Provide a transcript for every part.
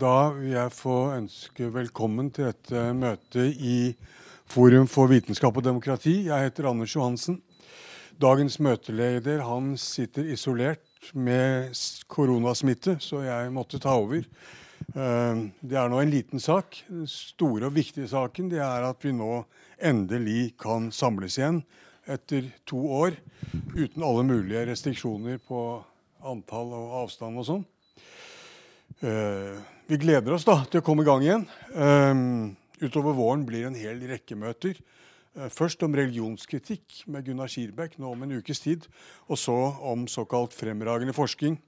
Da vil jeg få ønske velkommen til dette møtet i Forum for vitenskap og demokrati. Jeg heter Anders Johansen. Dagens møteleder han sitter isolert med koronasmitte, så jeg måtte ta over. Eh, det er nå en liten sak. Den store og viktige saken det er at vi nå endelig kan samles igjen etter to år uten alle mulige restriksjoner på antall og avstand og sånn. Uh, vi gleder oss da til å komme i gang igjen. Um, utover våren blir en hel rekke møter. Uh, først om religionskritikk med Gunnar Skirbekk nå om en ukes tid. Og så om såkalt fremragende forskning.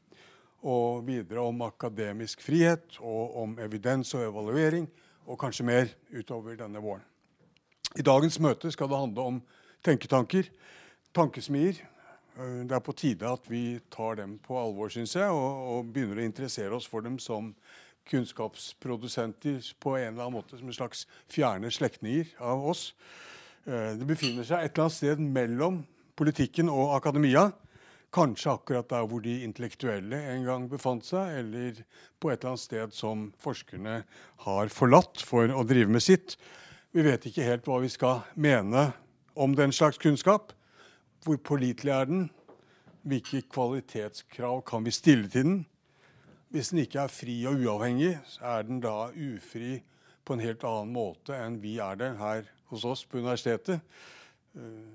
Og videre om akademisk frihet og om evidens og evaluering. Og kanskje mer utover denne våren. I dagens møte skal det handle om tenketanker, tankesmier, Eh, det er på tide at vi tar dem på alvor, syns jeg, og, og, begynner å interessere oss for dem som kunnskapsprodusenter på en eller annen måte, som en slags fjerne slektninger av oss. Eh, det befinner seg et eller annet sted mellom politikken og akademia. Kanskje akkurat der hvor de intellektuelle en gang befant seg, eller på et eller annet sted som forskerne har forlatt for å drive med sitt. Vi vet ikke helt hva vi skal mene om den slags kunnskap. Hvor pålitelig er den? Hvilke kvalitetskrav kan vi stille til den? Hvis den ikke er fri og uavhengig, så er den da ufri på en helt annen måte enn vi er det her hos oss på universitetet. Uh,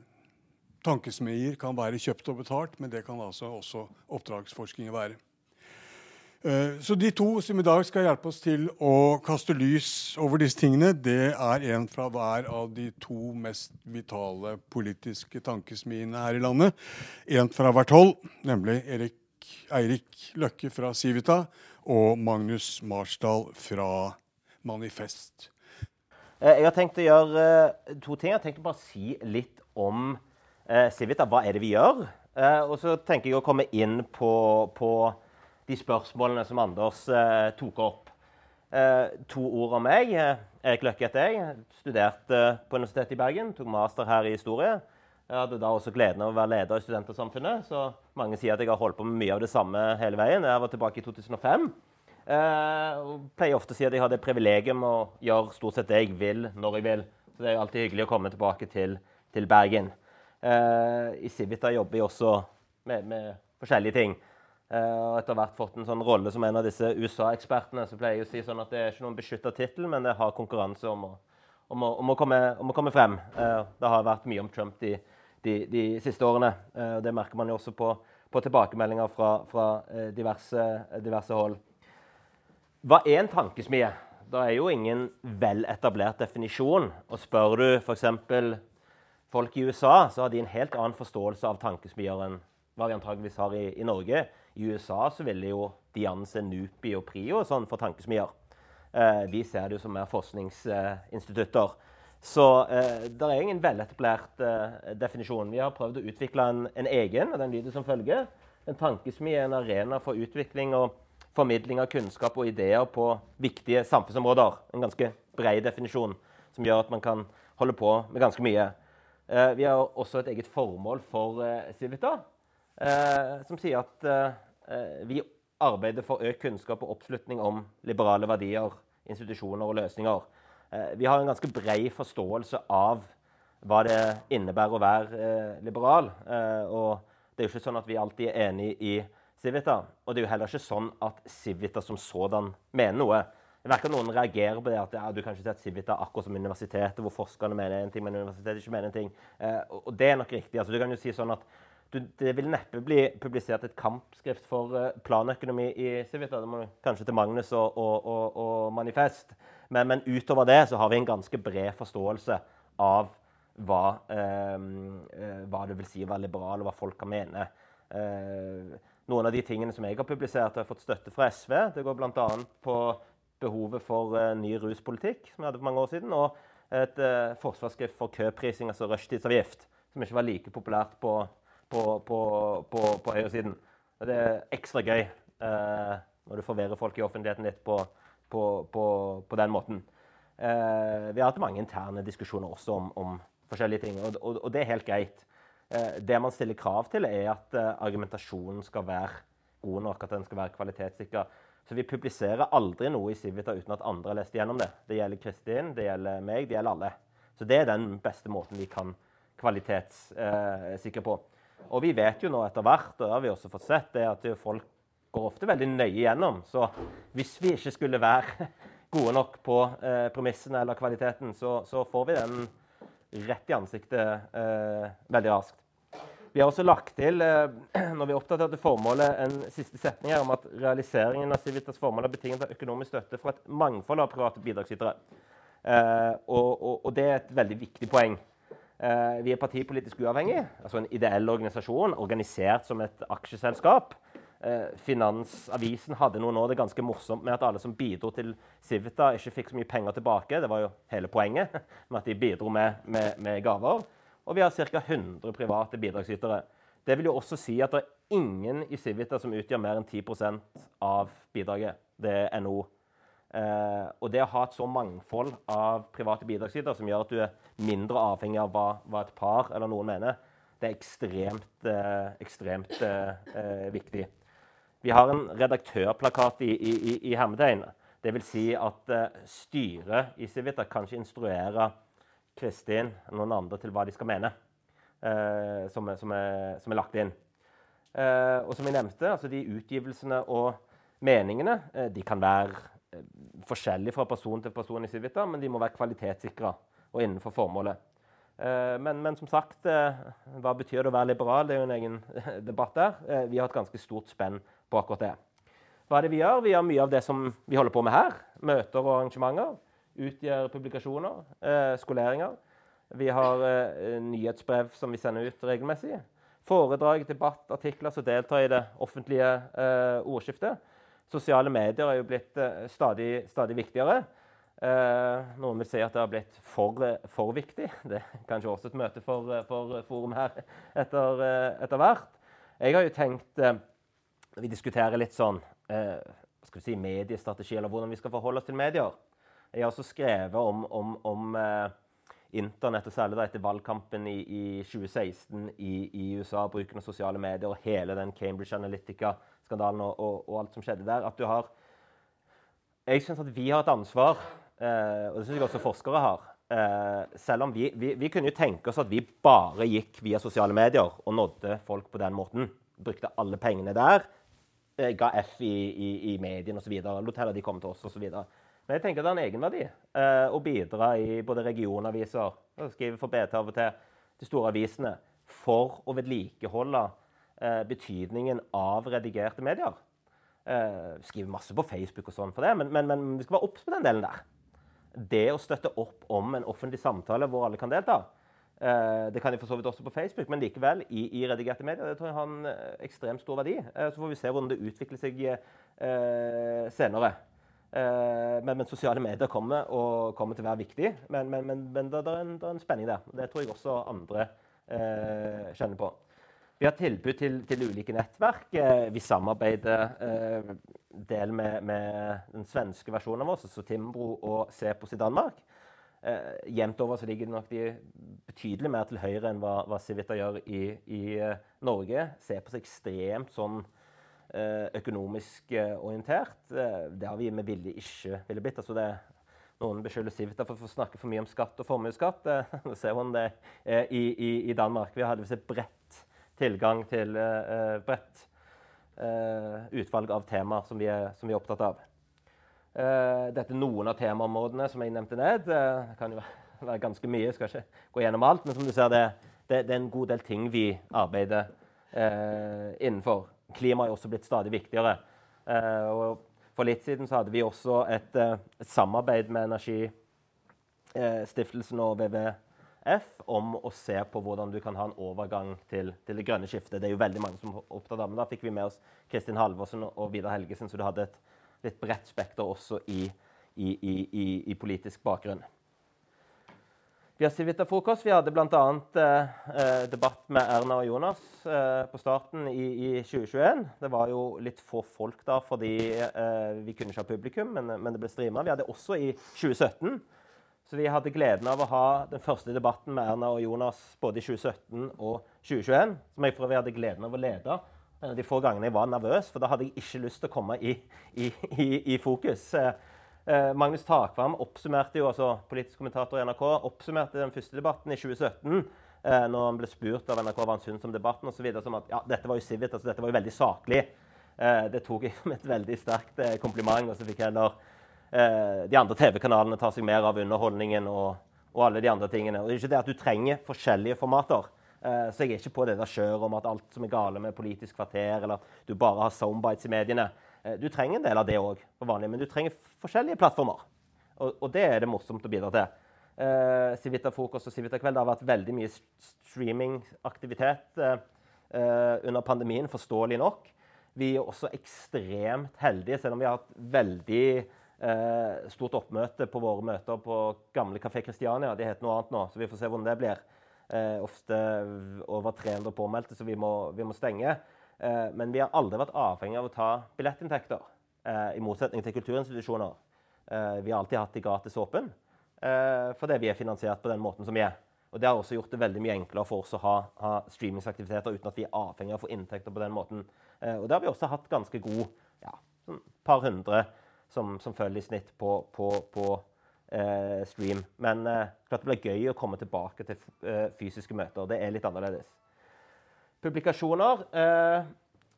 tankesmier kan være kjøpt og betalt, men det kan altså også oppdragsforskning være. Eh, så de to som i dag skal hjelpe oss til å kaste lys over disse tingene, det er en fra hver av de to mest vitale politiske tankesmiene her i landet. En fra hvert hold, nemlig Erik, Eirik Løkke fra Civita og Magnus Marsdal fra Manifest. Eh, jeg har tenkt å gjøre eh, to ting. Jeg har tenkt å bare si litt om Civita. Hva er det vi gjør? Og så tenker jeg å komme inn på, på de spørsmålene som Anders eh, tok opp. Eh, to ord om meg. Erik Løkke heter jeg. Studerte på Universitetet i Bergen. Tok master her i historie. Jeg hadde da også gleden av å være leder i Studentersamfunnet. Så mange sier at jeg har holdt på med mye av det samme hele veien. Jeg var tilbake i 2005. Eh, og pleier ofte å si at jeg har det privilegium å gjøre stort sett det jeg vil, når jeg vil. Så det er alltid hyggelig å komme tilbake til, til Bergen. Eh, I Civita jobber jeg også med, med forskjellige ting. Eh, og etter hvert fått en sånn rolle som en av disse USA-ekspertene. Så pleier jeg å si sånn at det er ikke noen beskytta tittel, men det har konkurranse om å, om å, om å, komme, om å komme, frem. Eh, det har vært mye om Trump de, de, de siste årene. og det merker man jo også på, på tilbakemeldinger fra, fra diverse, diverse, hold. Hva er en tankesmie? Det er jo ingen veletablert definisjon. Og spør du f.eks. folk i USA, så har de en helt annen forståelse av tankesmier enn hva vi antageligvis har i, i Norge. I USA så ville jo de anse NUPI og PRIO sånn for tankesmier. Eh, vi ser det jo som mer forskningsinstitutter. Så eh, det er ingen veletablert eh, definisjon. Vi har prøvd å utvikle en, en egen, og den lyder som følger. En tankesmi er en arena for utvikling og formidling av kunnskap og ideer på viktige samfunnsområder. En ganske bred definisjon som gjør at man kan holde på med ganske mye. Eh, vi har også et eget formål for eh, Civita, eh, som sier at Eh, vi arbeider for økt kunnskap og oppslutning om liberale verdier, institusjoner og løsninger. Eh, vi har en ganske bred forståelse av hva det innebærer å være eh, liberal. og det er jo ikke sånn at vi alltid er enig i Civita. Og det er jo heller ikke sånn at Civita som sådan mener noe. Det virker noen reagerer på det at ja, du kan ikke si at Civita er akkurat som universitetet, hvor forskerne mener en ting, men universitetet ikke mener en ting. og det er nok riktig. Altså, du kan jo si sånn at du, det vil neppe bli publisert et kampskrift for planøkonomi i Civita. Det må kanskje til Magnus og, og, og, og Manifest. Men, men, utover det så har vi en ganske bred forståelse av hva, eh, hva det vil si å være liberal, og hva folk kan mene. Eh, noen av de tingene som jeg har publisert, har fått støtte fra SV. Det går bl.a. på behovet for ny ruspolitikk, som vi hadde for mange år siden, og et forsvarsskrift for køprising, altså rushtidsavgift, som ikke var like populært på på, på, på, på høyresiden. Det er ekstra gøy eh, når du forvirrer folk i offentligheten litt på, på den måten. Eh, vi har hatt mange interne diskusjoner også om, om forskjellige ting, og, og, og, det er helt greit. Eh, det man stiller krav til, er at eh, argumentasjonen skal være god nok, at den skal være kvalitetssikker. Så vi publiserer aldri noe i Civita uten at andre har lest gjennom det. Det gjelder Kristin, det gjelder meg, det gjelder alle. Så det er den beste måten vi kan kvalitetssikre på. Og vi vet jo nå etter hvert, og det har vi også fått sett, det at folk går ofte veldig nøye gjennom. Så hvis vi ikke skulle være gode nok på eh, premissene eller kvaliteten, så, så, får vi den rett i ansiktet eh, veldig raskt. Vi har også lagt til eh, når vi oppdaterte formålet, en siste setning her om at realiseringen av Civitas formål er betinget av økonomisk støtte fra et mangfold av private bidragsytere. Eh, og, og, og, det er et veldig viktig poeng. Eh, vi er partipolitisk uavhengige, altså en ideell organisasjon organisert som et aksjeselskap. Eh, Finansavisen hadde noen år det ganske morsomt med at alle som bidro til Civita, ikke fikk så mye penger tilbake. Det var jo hele poenget med at de bidro med, med, med gaver. Og vi har ca. 100 private bidragsytere. Det vil jo også si at det er ingen i Civita som utgjør mer enn 10% av bidraget. Det er NO. Eh, og det å ha et så mangfold av private bidragsytere som gjør at du er mindre avhengig av hva, hva et par eller noen mener, det er ekstremt, eh, ekstremt eh, viktig. Vi har en redaktørplakat i, i, i hermetegn. Dvs. Si at uh, styret i Civita kan ikke instruere Kristin eller noen andre til hva de skal mene, uh, som, som, er, som, er, lagt inn. Uh, og som jeg nevnte, altså de utgivelsene og meningene de kan være forskjellige fra person til person i Civita, men de må være kvalitetssikra og innenfor formålet. Men, men, som sagt, hva betyr det å være liberal? Det er jo en egen debatt der. Vi har et ganske stort spenn på akkurat det. Hva er det vi gjør? Vi gjør mye av det som vi holder på med her. Møter og arrangementer. Utgjør publikasjoner. Eh, skoleringer. Vi har eh, nyhetsbrev som vi sender ut regelmessig. Foredrag, debatt, artikler som deltar i det offentlige eh, ordskiftet. Sosiale medier er jo blitt eh, stadig, stadig, viktigere. Noen vil si at det har blitt for, for, viktig. Det er kanskje også et møte for, for forum her etter, etter hvert. Jeg har jo tenkt vi diskuterer litt sånn eh, skal vi si, mediestrategi, eller hvordan vi skal forholde oss til medier. Jeg har også skrevet om, om, om eh, Internett, og særlig da etter valgkampen i, i 2016 i, i, USA, bruken av sosiale medier og hele den Cambridge Analytica-skandalen og, og, og, alt som skjedde der. at du har... Jeg syns at vi har et ansvar, eh, og det syns jeg også forskere har. Eh, selv om vi, vi, vi kunne jo tenke oss at vi bare gikk via sosiale medier og nådde folk på den måten. Brukte alle pengene der ga F i, i, i mediene osv. Lot heller de komme til oss osv. Men jeg tenker det er en egenverdi eh, å bidra i både regionaviser Skrive for BT av og til, de store avisene, for å vedlikeholde eh, betydningen av redigerte medier. Eh, skrive masse på Facebook og sånn for det, men, men, men vi skal være obs på den delen der. Det å støtte opp om en offentlig samtale hvor alle kan delta, det kan de for så vidt også på Facebook, men likevel i, i, redigerte medier. Det tror jeg har en uh, ekstremt stor verdi. Uh, så får vi se hvordan det utvikler seg senere. Men, men, sosiale medier kommer, og kommer til å være viktig. Men, men, men det, er en, det, er en, spenning der. Det tror jeg også andre kjenner på. Vi har tilbud til, til ulike nettverk. vi samarbeider eh, del med, med, den svenske versjonen av oss, altså Timbro og Cepos i Danmark. Eh, jevnt over så ligger det nok de betydelig mer til høyre enn hva, hva Civita gjør i, i uh, Norge. Ser på seg ekstremt sånn uh, økonomisk uh, orientert. det har vi med vilje ikke ville blitt. Altså det, noen beskylder Civita for å snakke for mye om skatt og formuesskatt. Nå ser man det i, i, i, Danmark. Vi hadde et bredt tilgang til bredt utvalg av temaer som som vi er opptatt av. Uh, dette noen av temaområdene som jeg nevnte ned. Uh, det kan jo være ganske mye, jeg skal ikke gå gjennom alt. Men som du ser, det, det, det er en god del ting vi arbeider uh, innenfor. Klima er også blitt stadig viktigere. og for litt siden så hadde vi også et, et samarbeid med Energistiftelsen og WWF om å se på hvordan du kan ha en overgang til, til, det grønne skiftet. Det er jo veldig mange som er opptatt av men Da fikk vi med oss Kristin Halvorsen og Vidar Helgesen, så du hadde et litt bredt spekter også i, i, i, i, politisk bakgrunn. Vi har Civita-frokost. Vi hadde bl.a. Eh, eh, debatt med Erna og Jonas eh, på starten i, i, 2021. Det var jo litt få folk da fordi eh, vi kunne ikke ha publikum, men, men det ble streama. Vi hadde også i 2017. Så vi hadde gleden av å ha den første debatten med Erna og Jonas både i 2017 og 2021. Som jeg for øvrig hadde gleden av å lede En av de få gangene jeg var nervøs, for da hadde jeg ikke lyst til å komme i, i, i, i fokus. Eh, eh Magnus Takvam oppsummerte jo, altså politisk kommentator i NRK, oppsummerte den første debatten i 2017 eh, når han ble spurt av NRK hva han syntes om debatten, osv. som at ja, dette var jo Civit, altså dette var jo veldig saklig. Eh, det tok jeg som et veldig sterkt eh, kompliment. Og så fikk heller eh, de andre TV-kanalene ta seg mer av underholdningen og, og, alle de andre tingene. Og det er ikke det at du trenger forskjellige formater. Eh, så jeg er ikke på det der kjøret om at alt som er gale med Politisk kvarter, eller at du bare har soundbites i mediene. Eh, du trenger en del av det òg, men du trenger forskjellige plattformer. Og, og, det er det morsomt å bidra til. Uh, Civita Frokost og Civita Kveld det har vært veldig mye streamingaktivitet uh, under pandemien, forståelig nok. Vi er også ekstremt heldige, selv om vi har hatt veldig eh, stort oppmøte på våre møter på gamle Kafé Kristiania. Det heter noe annet nå, så vi får se hvordan det blir. Eh, ofte over 300 påmeldte, så vi må, vi må stenge. Eh, men vi har aldri vært avhengig av å ta billettinntekter, eh, i motsetning til kulturinstitusjoner. Vi har alltid hatt de gratis åpen, fordi vi er finansiert på den måten som vi er. Og Det har også gjort det veldig mye enklere for oss å ha, ha streamingsaktiviteter uten at vi er avhengig av å få inntekter på den måten. Og det har vi også hatt ganske god ja, sånn par hundre som, som følger i snitt på, på, på stream. Men eh, klart det blir gøy å komme tilbake til eh, fysiske møter. Det er litt annerledes. Publikasjoner. Eh,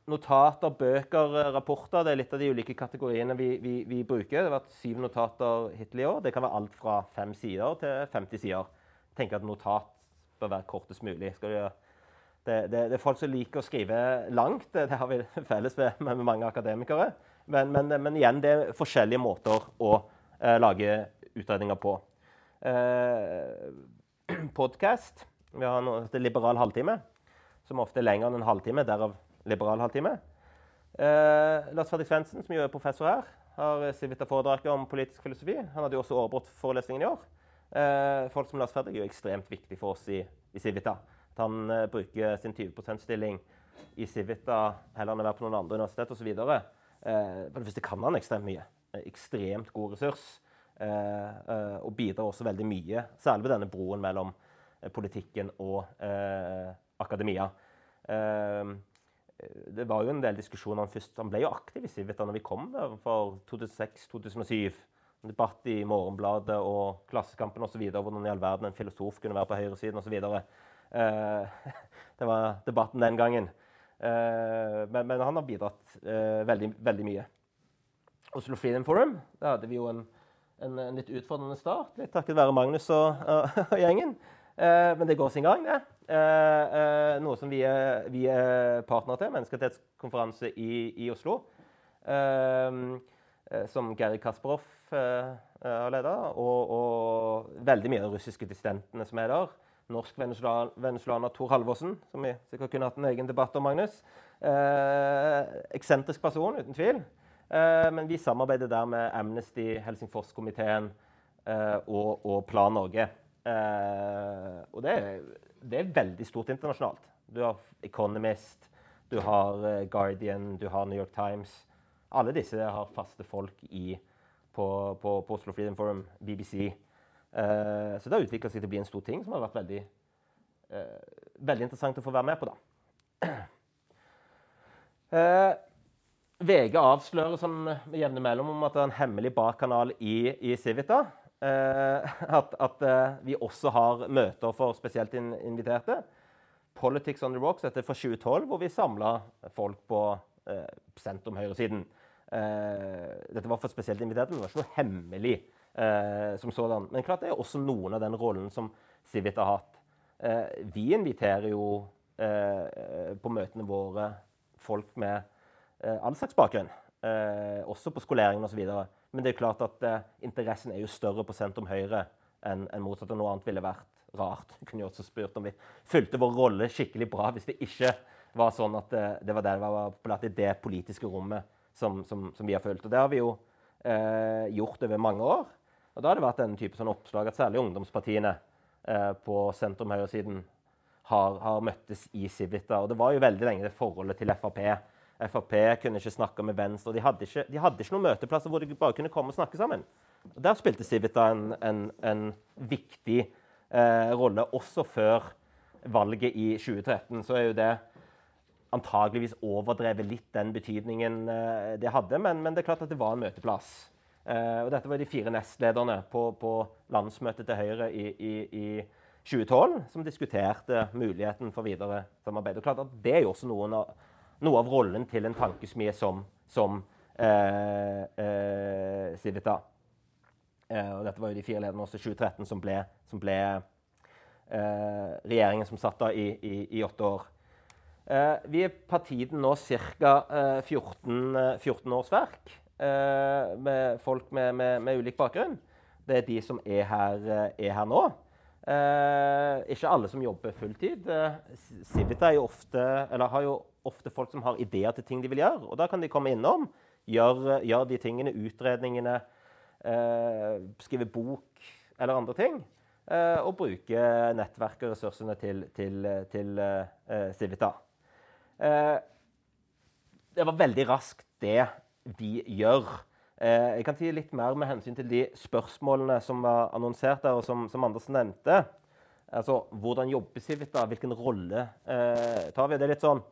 notater, bøker, rapporter. Det er litt av de ulike kategoriene vi, vi, vi bruker. Det har vært syv notater hittil i år. Det kan være alt fra fem sider til 50 sider Jeg tenker at notat bør være kortest mulig. Det, det, det, er folk som liker å skrive langt. Det, har vi felles med, med mange akademikere. Men, men, men, igjen, det er forskjellige måter å eh, lage utredninger på. Eh, Podkast. Vi har noe som heter liberal halvtime, som ofte er lenger enn en halvtime. Derav liberal halvtime. Eh, Lars Fredrik Svendsen, som jo er professor her, har sivita foredraget om politisk filosofi. Han hadde jo også overbrutt forelesningen i år. Eh, folk som Lars Fredrik er jo ekstremt viktig for oss i, i Civita. At han eh, bruker sin 20 %-stilling i Civita heller enn å være på noen andre universitet osv. Eh, for det første kan han ekstremt mye. Ekstremt god ressurs. Eh, eh, og bidrar også veldig mye, særlig med denne broen mellom eh, politikken og akademia. det var jo en del diskusjoner han først Han ble jo aktiv i Civita når vi kom der for 2006-2007 debatt i Morgenbladet og Klassekampen osv. Hvordan i all verden en filosof kunne være på høyresiden osv. Eh, det var debatten den gangen. Men, men, han har bidratt veldig, veldig, mye. Oslo Freedom Forum der hadde vi jo en, en, en litt utfordrende start, litt takket være Magnus og, og, og gjengen. Eh, men det går sin gang, det. Eh, eh, noe som vi er, vi er partner til, menneskerettighetskonferanse i, i Oslo. som Geri Kasparov Eh, har leda, og, og, veldig mye av de russiske dissidentene som er der. Norsk-venezuelaner Tor Halvorsen, som vi sikkert kunne hatt en egen debatt om. Magnus. Eh, eksentrisk person, uten tvil. Eh, men vi samarbeider der med Amnesty, Helsingforskomiteen eh, og, og, Plan Norge. Eh, og det er, det er, veldig stort internasjonalt. Du har Economist, du har Guardian, du har New York Times. Alle disse har faste folk i på, på, på Oslo Freedom Forum, BBC. Så det har utvikla seg til å bli en stor ting som har vært veldig, veldig interessant å få være med på. da. Eh, VG avslører sånn med jevne mellomrom at det er en hemmelig bakkanal i, i Civita. Eh, at, at eh, vi også har møter for spesielt inviterte. Politics on the Rocks dette er fra 2012, hvor vi samla folk på eh, sentrum-høyresiden. Eh, dette var for spesielt inviterte, men det var ikke noe hemmelig eh, som sådan. Men klart det er også noen av den rollen som Civit har hatt. Eh, vi inviterer jo på møtene våre folk med all slags bakgrunn. også på skoleringen osv. Men det er klart at interessen er jo større på sentrum høyre enn en motsatt. Noe annet ville vært rart. Vi kunne jo også spurt om vi fulgte vår rolle skikkelig bra hvis det ikke var sånn at det var der det var populært i det politiske rommet som, som, som, vi har fulgt. Og det har vi jo eh, gjort over mange år. Og da har det vært en type sånn oppslag at særlig ungdomspartiene eh, på sentrum-høyresiden har, har møttes i Civita. Og det var jo veldig lenge det forholdet til Frp. Frp kunne ikke snakke med Venstre. De hadde ikke, de hadde ikke noen møteplasser hvor de bare kunne komme og snakke sammen. Og Der spilte Civita en, en, en viktig eh, rolle, også før valget i 2013. Så er jo det antageligvis overdrevet litt den betydningen eh, det hadde, men, men, det er klart at det var en møteplass. Eh, og dette var de fire nestlederne på, på landsmøtet til Høyre i, i, i, 2012 som diskuterte muligheten for videre samarbeid. Og klart at Det er jo også noen av, noe av rollen til en tankesmie som, som Civita. og dette var jo de fire lederne også i 2013 som ble, som ble regjeringen som satt da i, i, i åtte år. Eh, vi er på tiden nå ca. 14, 14 årsverk eh, med folk med, med, med, ulik bakgrunn. Det er de som er her, eh, er her nå. Eh, ikke alle som jobber fulltid. Eh, Civita ofte, har jo ofte folk som har ideer til ting de vil gjøre. og Da kan de komme innom, gjøre, gjøre de tingene, utredningene, eh, skrive bok eller andre ting. og bruke nettverket og ressursene til, til, til Civita. Eh, det var veldig raskt, det de gjør. Eh, jeg kan si litt mer med hensyn til de spørsmålene som var annonsert der, og som, som Andersen nevnte. Altså, Hvordan jobber Civita? Hvilken rolle eh, tar vi? Det er litt sånn,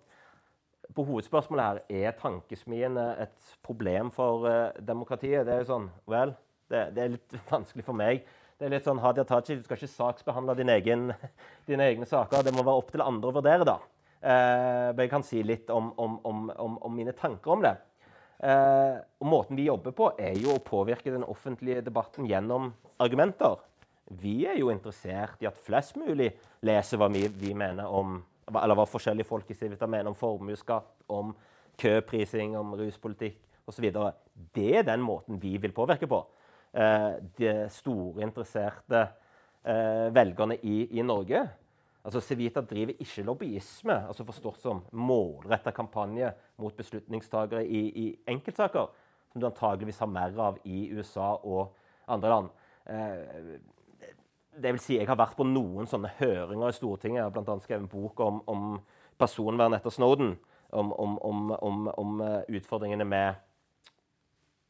på Hovedspørsmålet her er tankesmiene et problem for uh, demokratiet. Det er jo sånn, vel, det, det, er litt vanskelig for meg. Det er litt sånn, Hadia Tajik, Du skal ikke saksbehandle din egen, dine egne saker. Det må være opp til andre å vurdere. da. Eh, men jeg kan si litt om, om, om, om mine tanker om det. Eh, og Måten vi jobber på, er jo å påvirke den offentlige debatten gjennom argumenter. Vi er jo interessert i at flest mulig leser hva vi, vi mener om eller hva forskjellige folk i Civita mener om formuesskatt, om køprising, om ruspolitikk osv. Det er den måten vi vil påvirke på. Eh, de store, interesserte eh, velgerne i, i Norge Altså, Civita driver ikke lobbyisme, altså forstått som målretta kampanje mot beslutningstagere i, i, enkeltsaker, som du antageligvis har mer av i USA og andre land. Eh, det vil si, Jeg har vært på noen sånne høringer i Stortinget. Jeg har bl.a. skrevet en bok om, om personvern etter Snowden. Om, om, om uh, utfordringene med,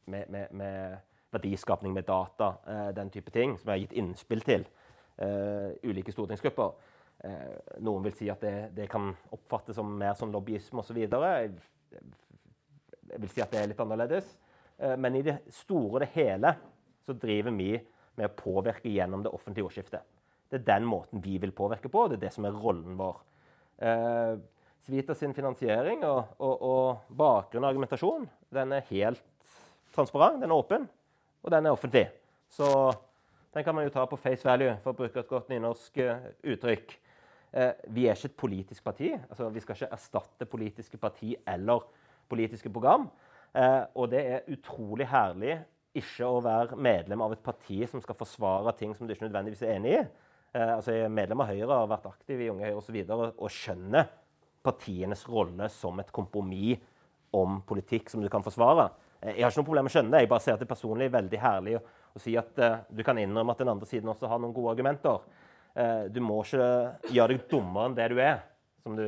med, med, med, verdiskapning med data, uh, den type ting, som jeg har gitt innspill til uh, ulike stortingsgrupper. Eh, noen vil si at det, det, kan oppfattes som mer sånn lobbyisme osv. Jeg, jeg vil si at det er litt annerledes. Eh, men i det store og det hele så driver vi med å påvirke gjennom det offentlige ordskiftet. Det er den måten vi vil påvirke på, og det er det som er rollen vår. Eh, Svita sin finansiering og, og, og bakgrunn og argumentasjon den er helt transparent, den er åpen, og den er offentlig. Så den kan man jo ta på face value, for å bruke et godt nynorsk uh, uttrykk. Eh, vi er ikke et politisk parti. Altså, vi skal ikke erstatte politiske parti eller politiske program. Eh, og det er utrolig herlig ikke å være medlem av et parti som skal forsvare ting som du ikke nødvendigvis er enig i. Eh, altså, medlem av Høyre har vært aktiv i Unge Høyre osv. Og, og, og skjønner partienes rolle som et kompromiss om politikk som du kan forsvare. Jeg har ikke noe problem med å skjønne det. Jeg bare ser at det personlig er veldig herlig å, å si at eh, du kan innrømme at den andre siden også har noen gode argumenter. Eh, du må ikke gjøre deg dummere enn det du er, som du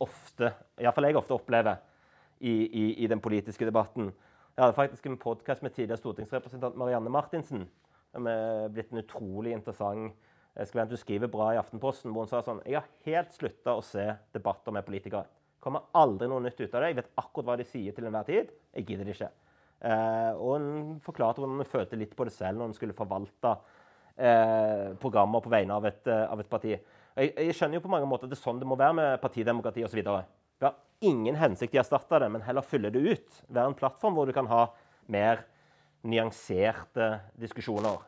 ofte, iallfall jeg ofte opplever i, i, i, den politiske debatten. Jeg hadde faktisk en podkast med tidligere stortingsrepresentant Marianne Martinsen. Som er blitt en utrolig interessant eh, skribent. Hun skriver bra i Aftenposten. hvor hun sa sånn, Jeg har helt slutta å se debatter med politikere. Kommer aldri noe nytt ut av det. Jeg vet akkurat hva de sier til enhver tid. Jeg gidder det ikke. Eh, og hun forklarte hvordan hun følte litt på det selv når hun skulle forvalte eh, programmer på vegne av et, eh, av et parti. Jeg, jeg, skjønner jo på mange måter at det er sånn det må være med partidemokrati osv. Vi har ingen hensikt i å erstatte det, men heller fylle det ut. Være en plattform hvor du kan ha mer nyanserte diskusjoner.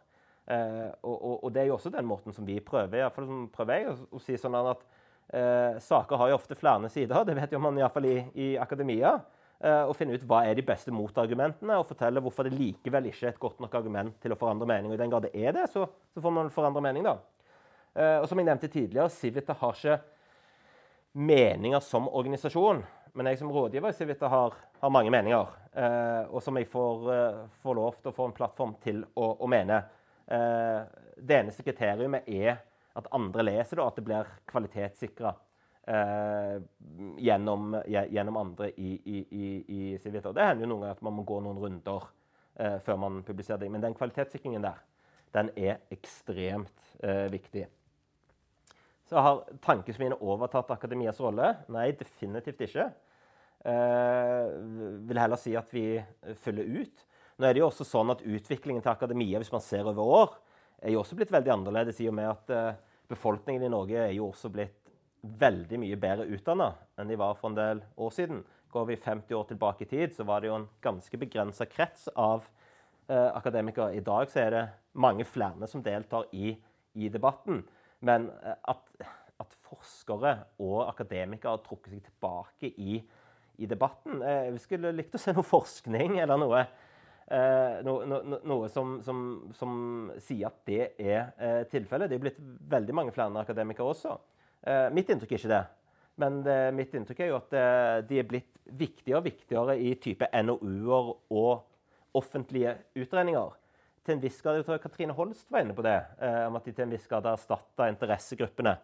Eh, og, og, og, det er jo også den måten som vi prøver, i fall prøver jeg, å, å si sånn at eh, saker har jo ofte flere sider. Det vet jo man iallfall i, i akademia. Eh, og finne ut hva er de beste motargumentene, og fortelle hvorfor det likevel ikke er et godt nok argument til å forandre mening. Og I den grad det er det, så, så får man forandre mening, da. Eh, og som jeg nevnte tidligere, Civita har ikke meninger som organisasjon. Men jeg som rådgiver i Civita har, har mange meninger, eh, og som jeg får, får, lov til å få en plattform til å, å mene. det eneste kriteriet er at andre leser det, og at det blir kvalitetssikra eh, gjennom, gjennom, andre i Civita. Det hender jo noen ganger at man må gå noen runder eh, før man publiserer det. Men den kvalitetssikringen der, den er ekstremt eh, viktig. Så har tankesmiene overtatt akademias rolle? Nei, definitivt ikke. Eh, vil heller si at vi fyller ut. Nå er det jo også sånn at Utviklingen til akademia hvis man ser over år, er jo også blitt veldig annerledes i og med at eh, befolkningen i Norge er jo også blitt veldig mye bedre utdanna enn de var for en del år siden. Går vi 50 år tilbake i tid, så var det jo en ganske begrensa krets av eh, akademikere. I dag så er det mange flere som deltar i, i debatten. Men eh, at, at, forskere og akademikere har trukket seg tilbake i i debatten. Jeg vi skulle likt å se noe forskning eller noe, noe, noe, noe som, som, som, sier at det er eh, tilfellet. Det er blitt veldig mange flere akademikere også. Eh, mitt inntrykk er ikke det. Men det, mitt inntrykk er jo at eh, de er blitt viktigere og viktigere i type NOU-er og offentlige utredninger. Til en viss grad, jeg tror Katrine Holst var inne på det, eh, om at de til en viss grad har erstatta interessegruppene.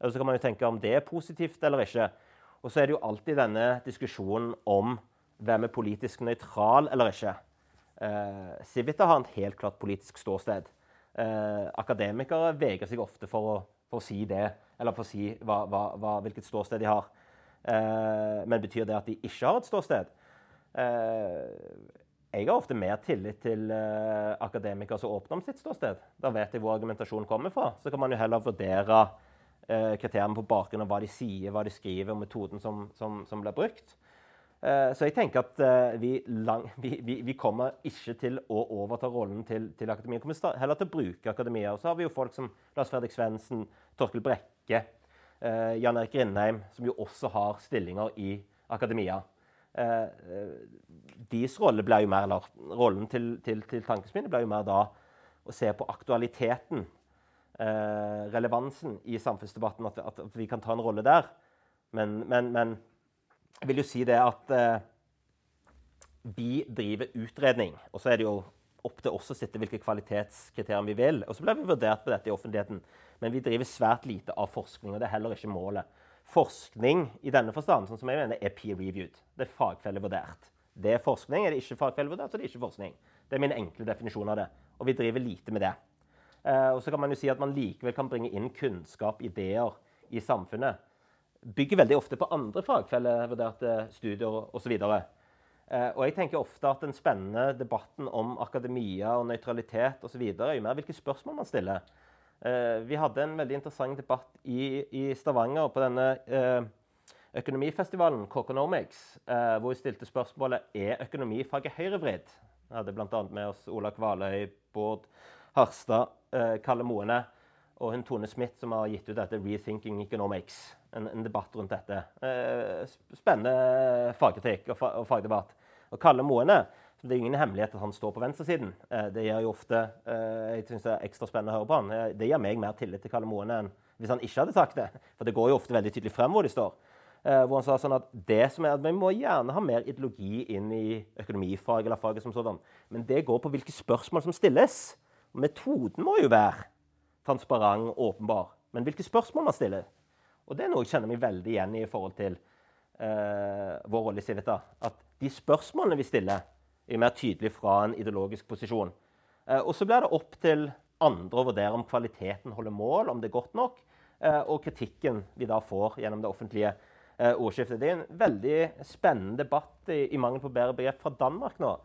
Og så kan man jo tenke om det er positivt eller ikke. Og så er det jo alltid denne diskusjonen om hvem er politisk nøytral eller ikke. Eh, Civita har et helt klart politisk ståsted. Eh, akademikere vegrer seg ofte for å, for å, si det, eller for å si hva, hva, hva, hvilket ståsted de har. Eh, men betyr det at de ikke har et ståsted? Eh, jeg har ofte mer tillit til uh, akademikere som åpner om sitt ståsted. Da vet jeg hvor argumentasjonen kommer fra. Så kan man jo heller vurdere uh, kriteriene på bakgrunn av hva de sier, hva de skriver, og metoden som, som, som blir brukt. Uh, så jeg tenker at eh, vi, lang, vi, vi, vi, kommer ikke til å overta rollen til, til akademia. Vi kommer heller til å bruke akademia. Og så har vi jo folk som Lars Fredrik Svendsen, Torkel Brekke, eh, Jan Erik Grindheim, som jo også har stillinger i akademia. Eh, eh, deres rolle ble jo mer, eller rollen til, til, til tankesmien ble jo mer da å se på aktualiteten eh, relevansen i samfunnsdebatten, at, at, vi kan ta en rolle der. Men, men, men jeg vil jo si det at vi driver utredning. Og så er det jo opp til oss å sitte hvilke kvalitetskriterier vi vil. Og så blir vi vurdert på dette i offentligheten. Men vi driver svært lite av forskning, og det er heller ikke målet. Forskning i denne forstand sånn som jeg mener, er peer-reviewed. Det er fagfellevurdert. Det er forskning, er det ikke fagfellevurdert, så det er ikke forskning. Det er min enkle definisjon av det. Og vi driver lite med det. Eh, og så kan man jo si at man likevel kan bringe inn kunnskap, ideer, i samfunnet. Bygger veldig ofte på andre fagfellevurderte studier osv. Eh, og jeg tenker ofte at den spennende debatten om akademia og nøytralitet osv. er jo mer hvilke spørsmål man stiller. Eh, vi hadde en veldig interessant debatt i, i Stavanger på denne eh, økonomifestivalen Coconomics, eh, hvor vi stilte spørsmålet er økonomifaget høyrevridd. Vi hadde bl.a. med oss Ola Kvaløy, Bård Harstad, Kalle Moene og hun Tone Smith, som har gitt ut dette 'Rethinking Economics'. En, en debatt rundt dette. Spennende fagkritikk og, og, fagdebatt. Og Kalle Moene det er ingen hemmelighet at han står på venstresiden. Eh, det gjør jo ofte, eh, jeg synes det er ekstra spennende å høre på han. Eh, det gir meg mer tillit til Kalle Moene enn hvis han ikke hadde sagt det. For det går jo ofte veldig tydelig frem hvor de står. Hvor han sa sånn at det som er at Vi må gjerne ha mer ideologi inn i økonomifag eller faget som sådan. Men det går på hvilke spørsmål som stilles. Metoden må jo være transparent åpenbar. Men hvilke spørsmål man stiller Og det er noe jeg kjenner meg veldig igjen i i forhold til uh, vår rolle i Civita. At de spørsmålene vi stiller, er mer tydelig fra en ideologisk posisjon. Uh, og så blir det opp til andre å vurdere om kvaliteten holder mål, om det er godt nok, uh, og kritikken vi da får gjennom det offentlige ordskiftet. Det er en veldig spennende debatt i, mangel på bedre begrep fra Danmark nå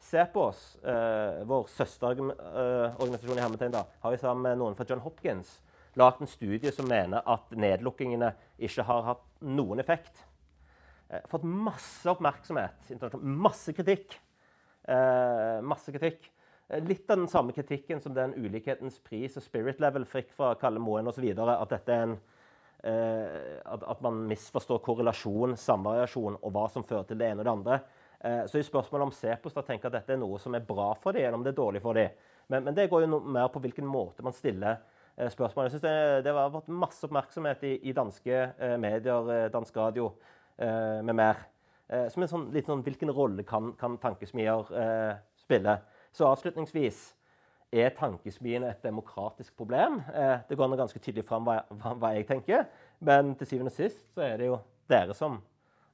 Se på. Uh, vår søsterorganisasjon i Hermetegn da, har jo sammen med noen fra John Hopkins lagd en studie som mener at nedlukkingene ikke har hatt noen effekt. Fått masse oppmerksomhet, masse kritikk. Uh, masse kritikk. Litt av den samme kritikken som den ulikhetens pris og spirit level fikk fra Kalle Moen osv. At dette er en at, at, man misforstår korrelasjon, samvariasjon og hva som fører til det ene og det andre. Eh, så i spørsmålet om Cepos da tenker at dette er noe som er bra for dem, eller om det er dårlig for dem. Men, men, det går jo mer på hvilken måte man stiller eh, spørsmål. Jeg synes det, det har vært masse oppmerksomhet i, i danske eh, medier, dansk radio med mer. Som er sånn, litt sånn Hvilken rolle kan, kan tankesmier spille? Så avslutningsvis er tankesmiene et demokratisk problem? det går nå ganske tydelig fram hva, hva, hva, jeg tenker. Men til syvende og sist så er det jo dere som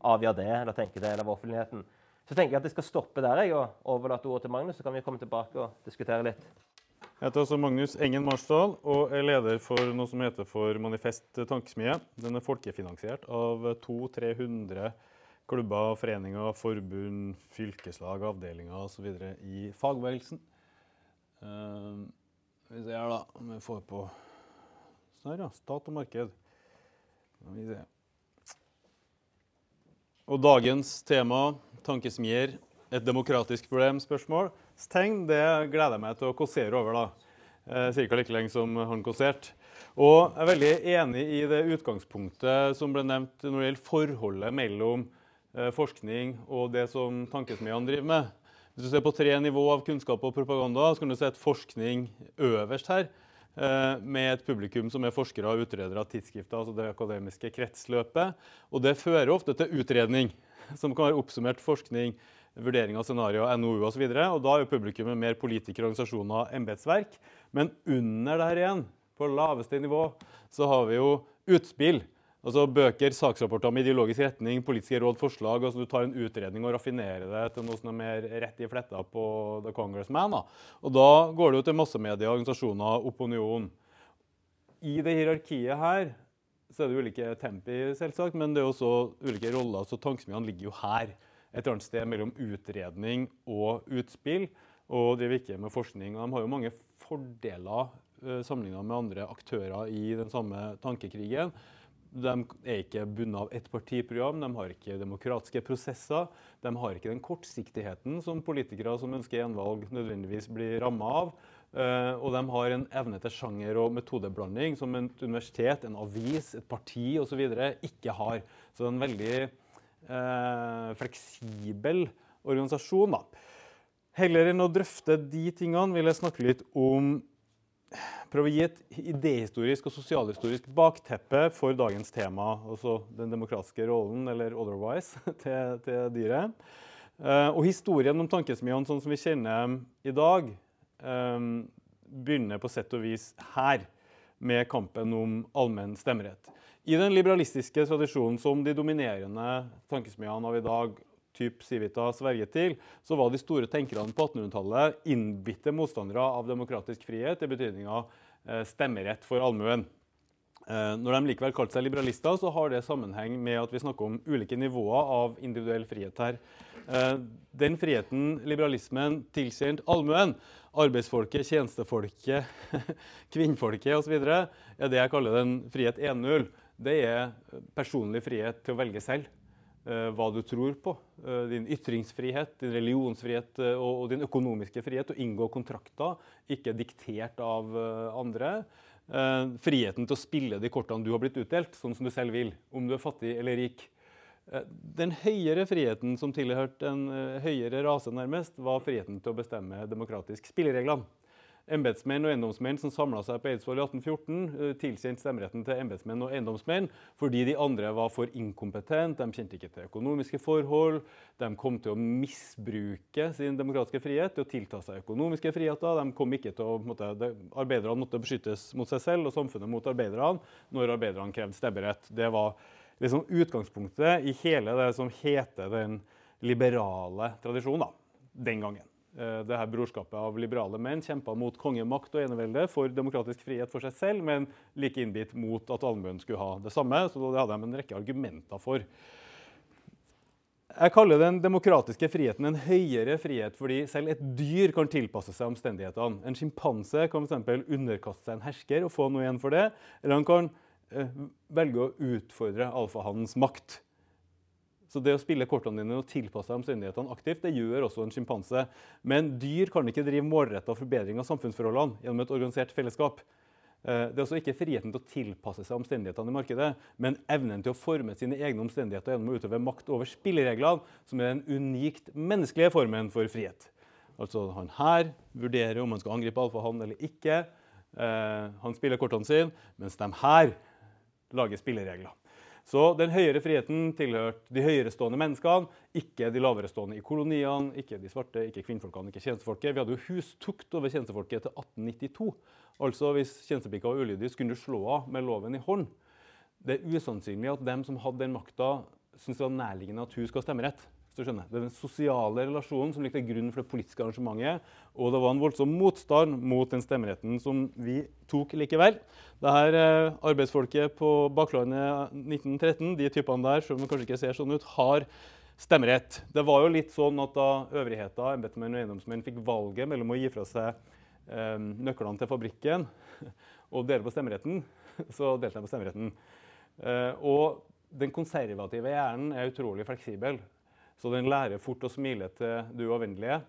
avgjør det, eller tenker det, eller offentligheten. Så tenker jeg at jeg skal stoppe der jeg, og overlate ordet til Magnus, så kan vi komme tilbake og diskutere litt. Jeg heter altså Magnus Engen Marsdal og er leder for noe som heter for Manifest Tankesmie. Den er folkefinansiert av 200-300 klubber, foreninger, forbund, fylkeslag, avdelinger osv. i fagbevegelsen. Uh, vi ser da, om vi får på sånn her, ja. Stat og marked. Vi se. Og dagens tema, tankesmier, et demokratisk problem? spørsmål tegn det gleder jeg meg til å kåsere over. da. Ca. like lenge som han kåserte. Og jeg er veldig enig i det utgangspunktet som ble nevnt når det gjelder forholdet mellom forskning og det som tankesmiene driver med. Hvis du ser på tre nivå av kunnskap og propaganda, så kan du sette forskning øverst her. Eh, med et publikum som er forskere og utredere av tidsskrifter, altså det akademiske kretsløpet. Og det fører ofte til utredning, som kan være oppsummert forskning vurdering av scenarioer, NOU osv. Da er jo publikummet mer politikere, organisasjoner, embetsverk. Men under der igjen, på laveste nivå, så har vi jo utspill. Altså Bøker, saksrapporter med ideologisk retning, politiske råd, forslag. altså Du tar en utredning og raffinerer det til noe som er mer rett i fletta på The Congressman. Da. Og da går det jo til massemedia, organisasjoner, opinion. I det hierarkiet her så er det ulike tempi, selvsagt, men det er også ulike roller. Så tankesmiene ligger jo her et eller annet sted mellom utredning og utspill, og driver ikke med forskning. De har jo mange fordeler uh, sammenlignet med andre aktører i den samme tankekrigen. De er ikke bundet av ett partiprogram, de har ikke demokratiske prosesser. De har ikke den kortsiktigheten som politikere som ønsker gjenvalg, nødvendigvis blir ramma av. Uh, og de har en evne til sjanger- og metodeblanding som et universitet, en avis, et parti osv. ikke har. Så det er en veldig eh, fleksibel organisasjon. Da. Heller enn å drøfte de tingene vil jeg snakke litt om Prøve å gi et idehistorisk og sosialhistorisk bakteppe for dagens tema. Altså den demokratiske rollen, eller otherwise, til, til dyret. Eh, og historien om tankesmiene sånn som vi kjenner i dag, eh, begynner på sett og vis her, med kampen om allmenn stemmerett. I den liberalistiske tradisjonen som de dominerende tankesmiene av i dag typ Civita sverget så var de store tenkerne på 1800-tallet innbitte motstandere av demokratisk frihet i betydninga eh, stemmerett for allmuen. Eh, når de likevel kalte seg liberalister, så har det sammenheng med at vi snakker om ulike nivåer av individuell frihet her. Eh, den friheten liberalismen tilkjent allmuen, arbeidsfolket, tjenestefolket, kvinnfolket osv., er det jeg kaller den frihet 1.0 det er personlig frihet til å velge selv hva du tror på. Uh, din ytringsfrihet, din religionsfrihet og, og, din økonomiske frihet. Å inngå kontrakter, ikke diktert av andre. friheten til å spille de kortene du har blitt utdelt, sånn som du selv vil. Om du er fattig eller rik. Den høyere friheten som tilhørte en høyere rase, nærmest, var friheten til å bestemme demokratisk spillereglene. Embetsmenn og eiendomsmenn som samla seg på Eidsvoll i 1814, eh, tilkjente stemmeretten til embetsmenn og eiendomsmenn fordi de andre var for inkompetente, de kjente ikke til økonomiske forhold, de kom til å misbruke sin demokratiske frihet til å tilta seg økonomiske friheter. De kom ikke til å, måtte, Arbeiderne måtte beskyttes mot seg selv og samfunnet mot arbeiderne når arbeiderne krevde stemmerett. Det var liksom utgangspunktet i hele det som heter den liberale tradisjonen da, den gangen. Eh, det her brorskapet av liberale menn kjempa mot kongemakt og enevelde for demokratisk frihet for seg selv, men like innbitt mot at allmuen skulle ha det samme. Så det hadde de en rekke argumenter for. Jeg kaller den demokratiske friheten en høyere frihet fordi selv et dyr kan tilpasse seg omstendighetene. En sjimpanse kan f.eks. underkaste seg en hersker og få noe igjen for det. Eller han kan eh, velge å utfordre alfahannens makt. Så det å spille kortene dine og tilpasse omstendighetene aktivt, det gjør også en sjimpanse. Men dyr kan ikke drive målretta forbedring av samfunnsforholdene gjennom et organisert fellesskap. Eh, det er også ikke friheten til å tilpasse seg omstendighetene i markedet, men evnen til å forme sine egne omstendigheter gjennom å utøve makt over spillereglene, som er den unikt menneskelige formen for frihet. Altså Han her vurderer om han skal angripe alfahann eller ikke. Eh, han spiller kortene sine, mens de her lager spilleregler. Så den høyere friheten tilhørte de høyerestående menneskene, ikke de laverestående i koloniene, ikke de svarte, ikke kvinnfolkene, ikke tjenestefolket. Vi hadde jo hustukt over tjenestefolket til 1892. Altså Hvis tjenestepika var ulydig, skulle du slå av med loven i hånd. Det er usannsynlig at dem som hadde den makta, syntes det var nærliggende at hun skal ha stemmerett. Det er den sosiale relasjonen som ligger til grunn for det politiske arrangementet. Og det var en voldsom motstand mot den stemmeretten som vi tok likevel. Det her eh, arbeidsfolket på Baklandet 1913, de typene der, som kanskje ikke ser sånn ut, har stemmerett. Det var jo litt sånn at da øvrigheta, embetsmenn og eiendomsmenn, fikk valget mellom å gi fra seg eh, nøklene til fabrikken og dele på stemmeretten, så delte de på stemmeretten. Eh, og den konservative hjernen er utrolig fleksibel. Så den lærer fort å smile til det uavvendelige.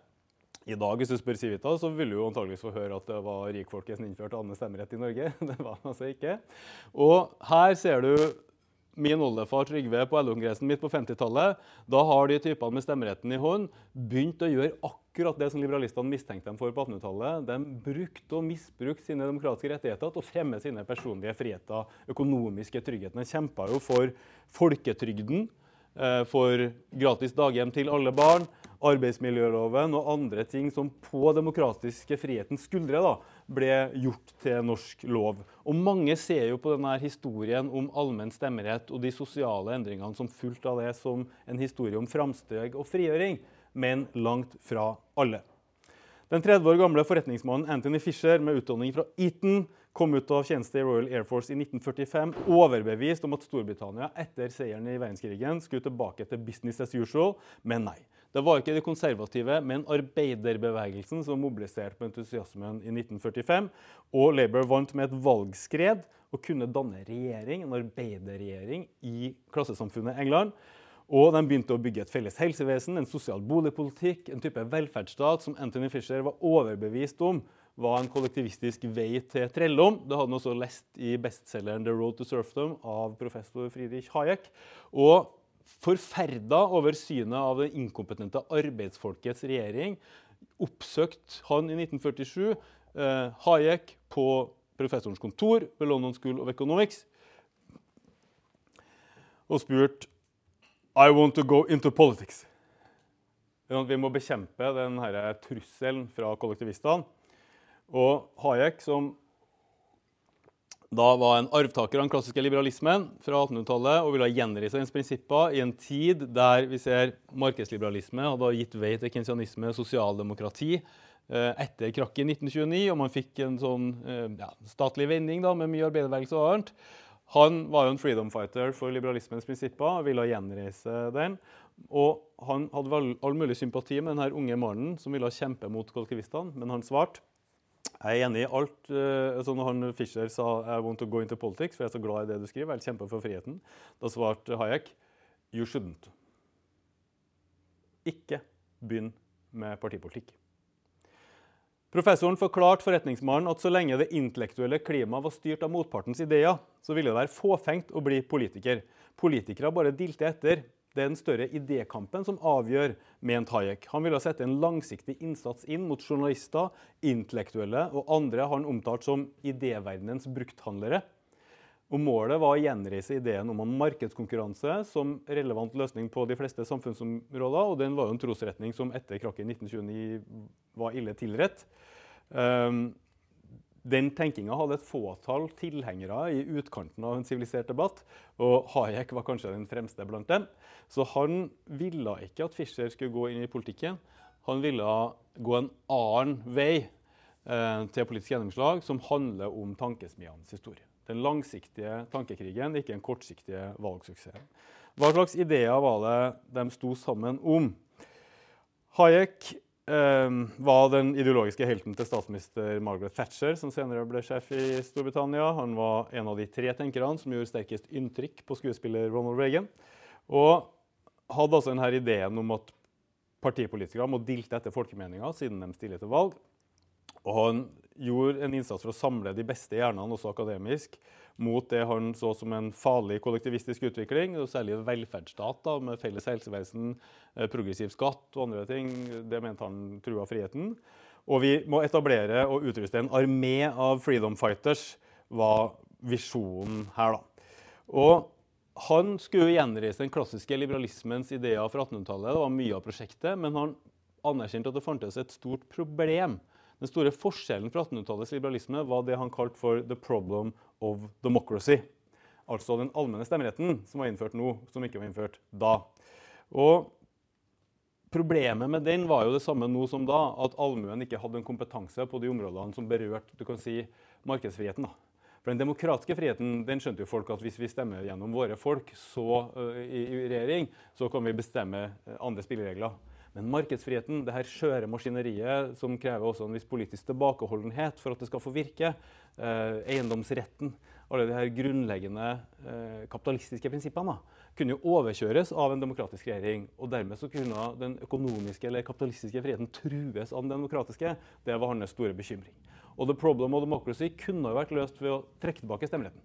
I dag hvis du spør Civita, så vil du jo antageligvis få høre at det var rikfolket som innførte annen stemmerett i Norge. Det var altså ikke. Og her ser du min oldefar Trygve på LO-kongressen midt på 50-tallet. Da har de typene med stemmeretten i hånd begynt å gjøre akkurat det som liberalistene mistenkte dem for på 1800-tallet. De brukte og misbrukte sine demokratiske rettigheter til å fremme sine personlige friheter, økonomiske tryggheten. De kjempa jo for folketrygden for gratis daghjem til alle barn, arbeidsmiljøloven og andre ting som på demokratiske frihetens skuldre da, ble gjort til norsk lov. Og Mange ser jo på denne historien om allmenn stemmerett og de sosiale endringene som fulgte av det, som en historie om framsteg og frigjøring, men langt fra alle. Den 30 år gamle forretningsmannen Anthony Fisher med utdanning fra Eton kom ut av tjeneste i Royal Air Force i 1945 overbevist om at Storbritannia etter seieren i verdenskrigen skulle tilbake til business as usual, men nei. Det var ikke de konservative, men arbeiderbevegelsen som mobiliserte på entusiasmen i 1945. Og Labour vant med et valgskred og kunne danne regjering, en arbeiderregjering i klassesamfunnet England. Og de begynte å bygge et felles helsevesen, en sosial boligpolitikk, en type velferdsstat som Anthony Fisher var overbevist om var en kollektivistisk vei til trelldom. Det hadde han også lest i bestselgeren 'The Road to Serfdom' av professor Friedrich Hayek. Og forferda over synet av det inkompetente arbeidsfolkets regjering oppsøkte han i 1947 eh, Hayek på professorens kontor ved London School of Economics og spurte i want to go into politics. Vi må bekjempe denne trusselen fra kollektivistene. Og Hayek, som da var en arvtaker av den klassiske liberalismen fra 1800-tallet og ville gjenreise dens prinsipper i en tid der vi ser markedsliberalisme hadde gitt vei til kinsianisme, sosialdemokrati eh, etter krakket i 1929, og man fikk en sånn eh, ja, statlig vending da, med mye arbeiderbevegelse og annet. Han var jo en freedom fighter for liberalismens prinsipper og ville gjenreise den. Og han hadde all mulig sympati med denne unge mannen som ville kjempe mot kollektivistene, men han svarte jeg er enig i alt. Uh, så han Fischer sa I want to go into politics, for jeg er så glad i det du skriver, jeg kjemper for friheten, da svarte Hayek you shouldn't. Ikke begynn med partipolitikk. Professoren forklarte forretningsmannen at så lenge det intellektuelle klimaet var styrt av motpartens ideer, så ville det være fåfengt å bli politiker. Politikere bare dilte etter. Det er den større idékampen som avgjør, mente Hayek. Han ville sette en langsiktig innsats inn mot journalister, intellektuelle og andre han omtalt som idéverdenens brukthandlere. Og Målet var å gjenreise ideen om en markedskonkurranse som relevant løsning på de fleste samfunnsområder. og Den var jo en trosretning som etter krakket i 1929 var ille tilrett. Um, den tenkinga hadde et fåtall tilhengere i utkanten av en sivilisert debatt, og Hayek var kanskje den fremste blant dem. Så han ville ikke at Fischer skulle gå inn i politikken. Han ville gå en annen vei eh, til politisk gjennomslag, som handler om tankesmienes historie. Den langsiktige tankekrigen, ikke den kortsiktige valgsuksessen. Hva slags ideer var det de sto sammen om? Hayek var den ideologiske helten til statsminister Margaret Thatcher, som senere ble sjef i Storbritannia. Han var en av de tre tenkerne som gjorde sterkest inntrykk på skuespiller Ronald Reagan. Og hadde altså denne ideen om at partipolitikere må dilte etter folkemeninga siden de stiller til valg. Og han gjorde en innsats for å samle de beste hjernene, også akademisk, mot det han så som en farlig kollektivistisk utvikling, og særlig velferdsstat da, med felles helsevesen, eh, progressiv skatt og andre ting. Det mente han trua friheten. Og vi må etablere og utruste en armé av freedom fighters, var visjonen her. da. Og han skulle gjenreise den klassiske liberalismens ideer fra 1800-tallet. Det var mye av prosjektet, men han anerkjente at det fantes et stort problem den store forskjellen fra 1800-tallets liberalisme var det han kalte for 'the problem of democracy'. Altså den allmenne stemmeretten som var innført nå, som ikke var innført da. Og Problemet med den var jo det samme nå som da, at allmuen ikke hadde en kompetanse på de områdene som berørte du kan si, markedsfriheten. da. For Den demokratiske friheten den skjønte jo folk at hvis vi stemmer gjennom våre folk så, uh, i, i, regjering, så kan vi bestemme uh, andre spilleregler. Men markedsfriheten, det her skjøre maskineriet som krever også en viss politisk tilbakeholdenhet for at det skal få virke, eh, eiendomsretten, alle de her grunnleggende kapitalistiske prinsippene, kunne jo overkjøres av en demokratisk regjering. Og dermed så kunne den økonomiske eller kapitalistiske friheten trues av den demokratiske. Det var hans store bekymring. Og the problem of democracy kunne jo vært løst ved å trekke tilbake stemmeretten.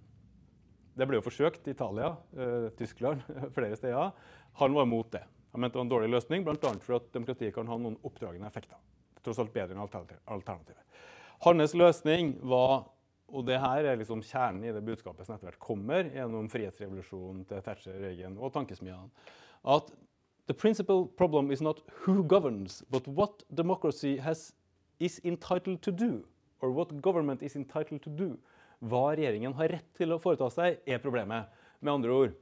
Det ble jo forsøkt i Italia, eh, Tyskland, flere steder. Han var imot det. Han mente det var en dårlig løsning, bl.a. at demokratiet kan ha noen oppdragende effekter. Tross alt bedre enn alternativet. Hans løsning var og det her er liksom kjernen i det budskapet som etter hvert kommer gjennom frihetsrevolusjonen til Thatcher, Reagan og tankesmiene. At the principal problem is not who governs, but what democracy has, is entitled to do or what government is entitled to do. Hva regjeringen har rett til å foreta seg, er problemet. Med andre ord,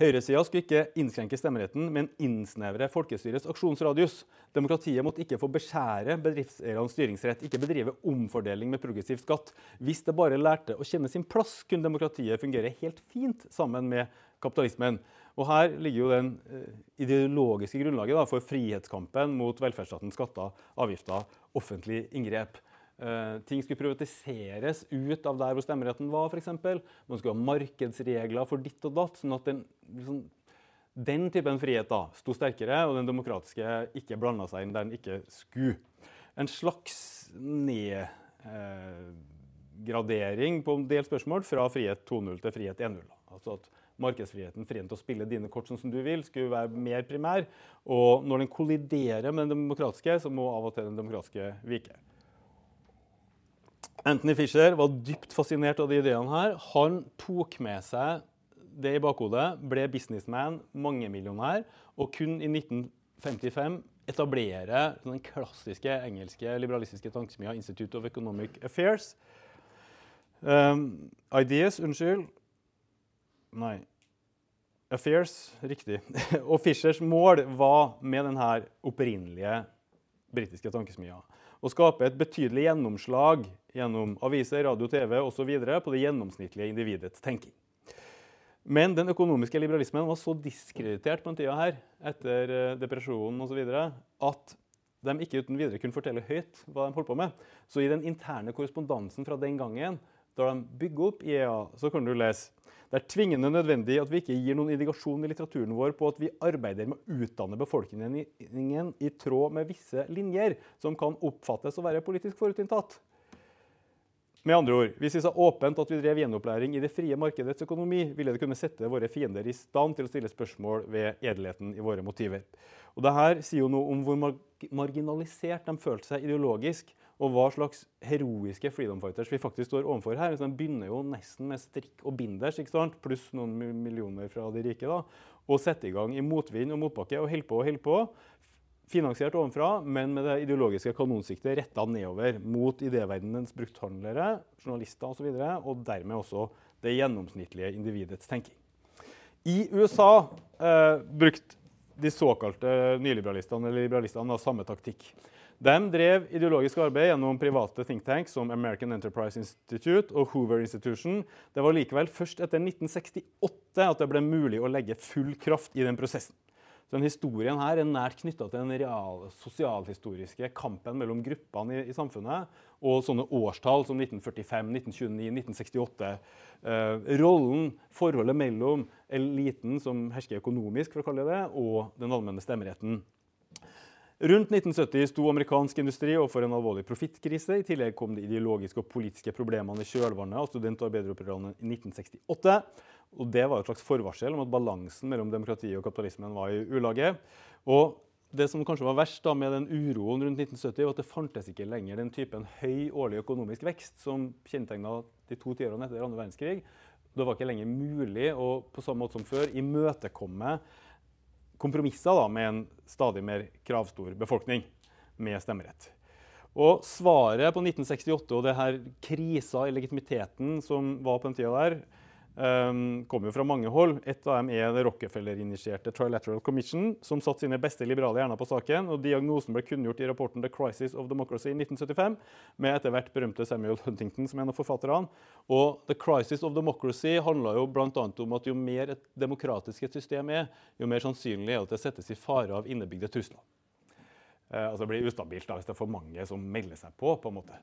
Høyresida skulle ikke innskrenke stemmeretten, men innsnevre folkestyrets aksjonsradius. Demokratiet måtte ikke få beskjære bedriftseiernes styringsrett, ikke bedrive omfordeling med progressiv skatt. Hvis det bare lærte å kjenne sin plass, kunne demokratiet fungere helt fint sammen med kapitalismen. Og Her ligger jo den eh, ideologiske grunnlaget da, for frihetskampen mot velferdsstatens skatter, avgifter, offentlig inngrep. Uh, ting skulle privatiseres ut av der hvor stemmeretten var, f.eks. Man skulle ha markedsregler for ditt og datt. sånn at den, liksom, den typen frihet da, sto sterkere, og den demokratiske ikke blanda seg inn der den ikke skulle. En slags nedgradering eh, på en del spørsmål fra frihet 2.0 til frihet 1.0. Altså at markedsfriheten, friheten til å spille dine kort sånn som du vil, skulle være mer primær. Og når den kolliderer med den demokratiske, så må av og til den demokratiske vike. Anthony Fisher var dypt fascinert av de ideene her. Han tok med seg det i bakhodet, ble businessman, mangemillionær, og kun i 1955 etablere den klassiske engelske liberalistiske tankesmia Institute of Economic Affairs. Um, ideas, unnskyld. Nei. Affairs, riktig. og Fishers mål var med denne opprinnelige britiske tankesmia å skape et betydelig gjennomslag gjennom aviser, radio, TV osv. på det gjennomsnittlige individets tenking. Men den økonomiske liberalismen var så diskreditert på den tida her, etter eh, depresjonen osv. at de ikke uten videre kunne fortelle høyt hva de holdt på med. Så i den interne korrespondansen fra den gangen, da de bygger opp IEA, så kan du lese det er tvingende nødvendig at vi ikke gir noen indikasjon i litteraturen vår på at vi arbeider med å utdanne befolkningen i tråd med visse linjer som kan oppfattes å være politisk forutinntatt. Med andre ord, Hvis vi sa åpent at vi drev gjenopplæring i det frie markedets økonomi, ville det kunne sette våre fiender i stand til å stille spørsmål ved edelheten i våre motiver. Og Dette sier jo noe om hvor marginalisert de følte seg ideologisk, og hva slags heroiske freedom fighters vi faktisk står overfor her. Så de begynner jo nesten med strikk og binders, ikke sant? pluss noen millioner fra de rike, da, og setter i gang i motvind og motbakke og holder på og holder på finansiert ovenfra, men med det ideologiske kanonsiktet retta nedover mot idéverdenens brukthandlere, journalister osv., og, så og dermed også det gjennomsnittlige individets tenking. I USA eh, brukte de såkalte nyliberalistene eller liberalistene samme taktikk. De drev ideologisk arbeid gjennom private think tanks som American Enterprise Institute og Hoover Institution. Det var likevel først etter 1968 at det ble mulig å legge full kraft i den prosessen. Så den historien her er nært knytta til den reale sosialhistoriske kampen mellom gruppene i, i, samfunnet og sånne årstall som 1945, 1929, 1968. Eh, rollen, forholdet mellom eliten, som hersker økonomisk, for å kalle det, og den allmenne stemmeretten. Rundt 1970 sto amerikansk industri overfor en alvorlig profittkrise. I tillegg kom de ideologiske og politiske problemene i kjølvannet av student- og arbeideropprørene i 1968. Og Det var et slags forvarsel om at balansen mellom demokratiet og kapitalismen var i ulage. Og det som kanskje var verst da med den uroen rundt 1970, var at det fantes ikke lenger den typen høy årlig økonomisk vekst som kjennetegna de to tiårene etter andre verdenskrig. Det var ikke lenger mulig å på samme måte som før, imøtekomme kompromisser da, med en stadig mer kravstor befolkning med stemmerett. Og Svaret på 1968 og det her krisa i legitimiteten som var på den tida der, um, kommer jo fra mange hold. Et av dem er det Rockefeller-initierte Trilateral Commission, som satte sine beste liberale hjerner på saken. og Diagnosen ble kunngjort i rapporten The Crisis of Democracy i 1975, med etter hvert berømte Samuel Huntington som en av forfatterne. Og The Crisis of Democracy handla jo bl.a. om at jo mer et demokratisk et system er, jo mer sannsynlig er det at det settes i fare av innebygde trusler. Eh, altså Det blir ustabilt da, hvis det er for mange som melder seg på. på en måte.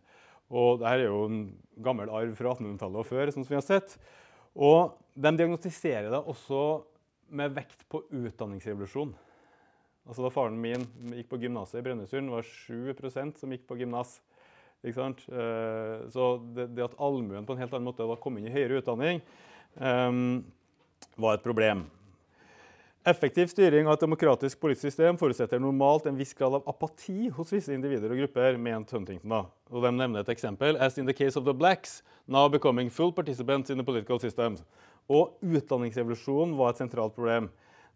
Og Dette er jo en gammel arv fra 1800-tallet og før. som vi har sett. Og De diagnostiserer det også med vekt på utdanningsrevolusjon. Altså Da faren min gikk på gymnaset i Brønnøysund, var 7% som gikk på gymnas. Eh, så det, det, at allmuen på en helt annen måte da kom inn i høyere utdanning, um, var et problem. Effektiv styring av et demokratisk politisk system forutsetter normalt en viss grad av apati hos visse individer og grupper, mente Huntington. da. Og De nevner et eksempel. As in the case of the blacks, now becoming full participants in the political system. Og utdanningsrevolusjonen var et sentralt problem.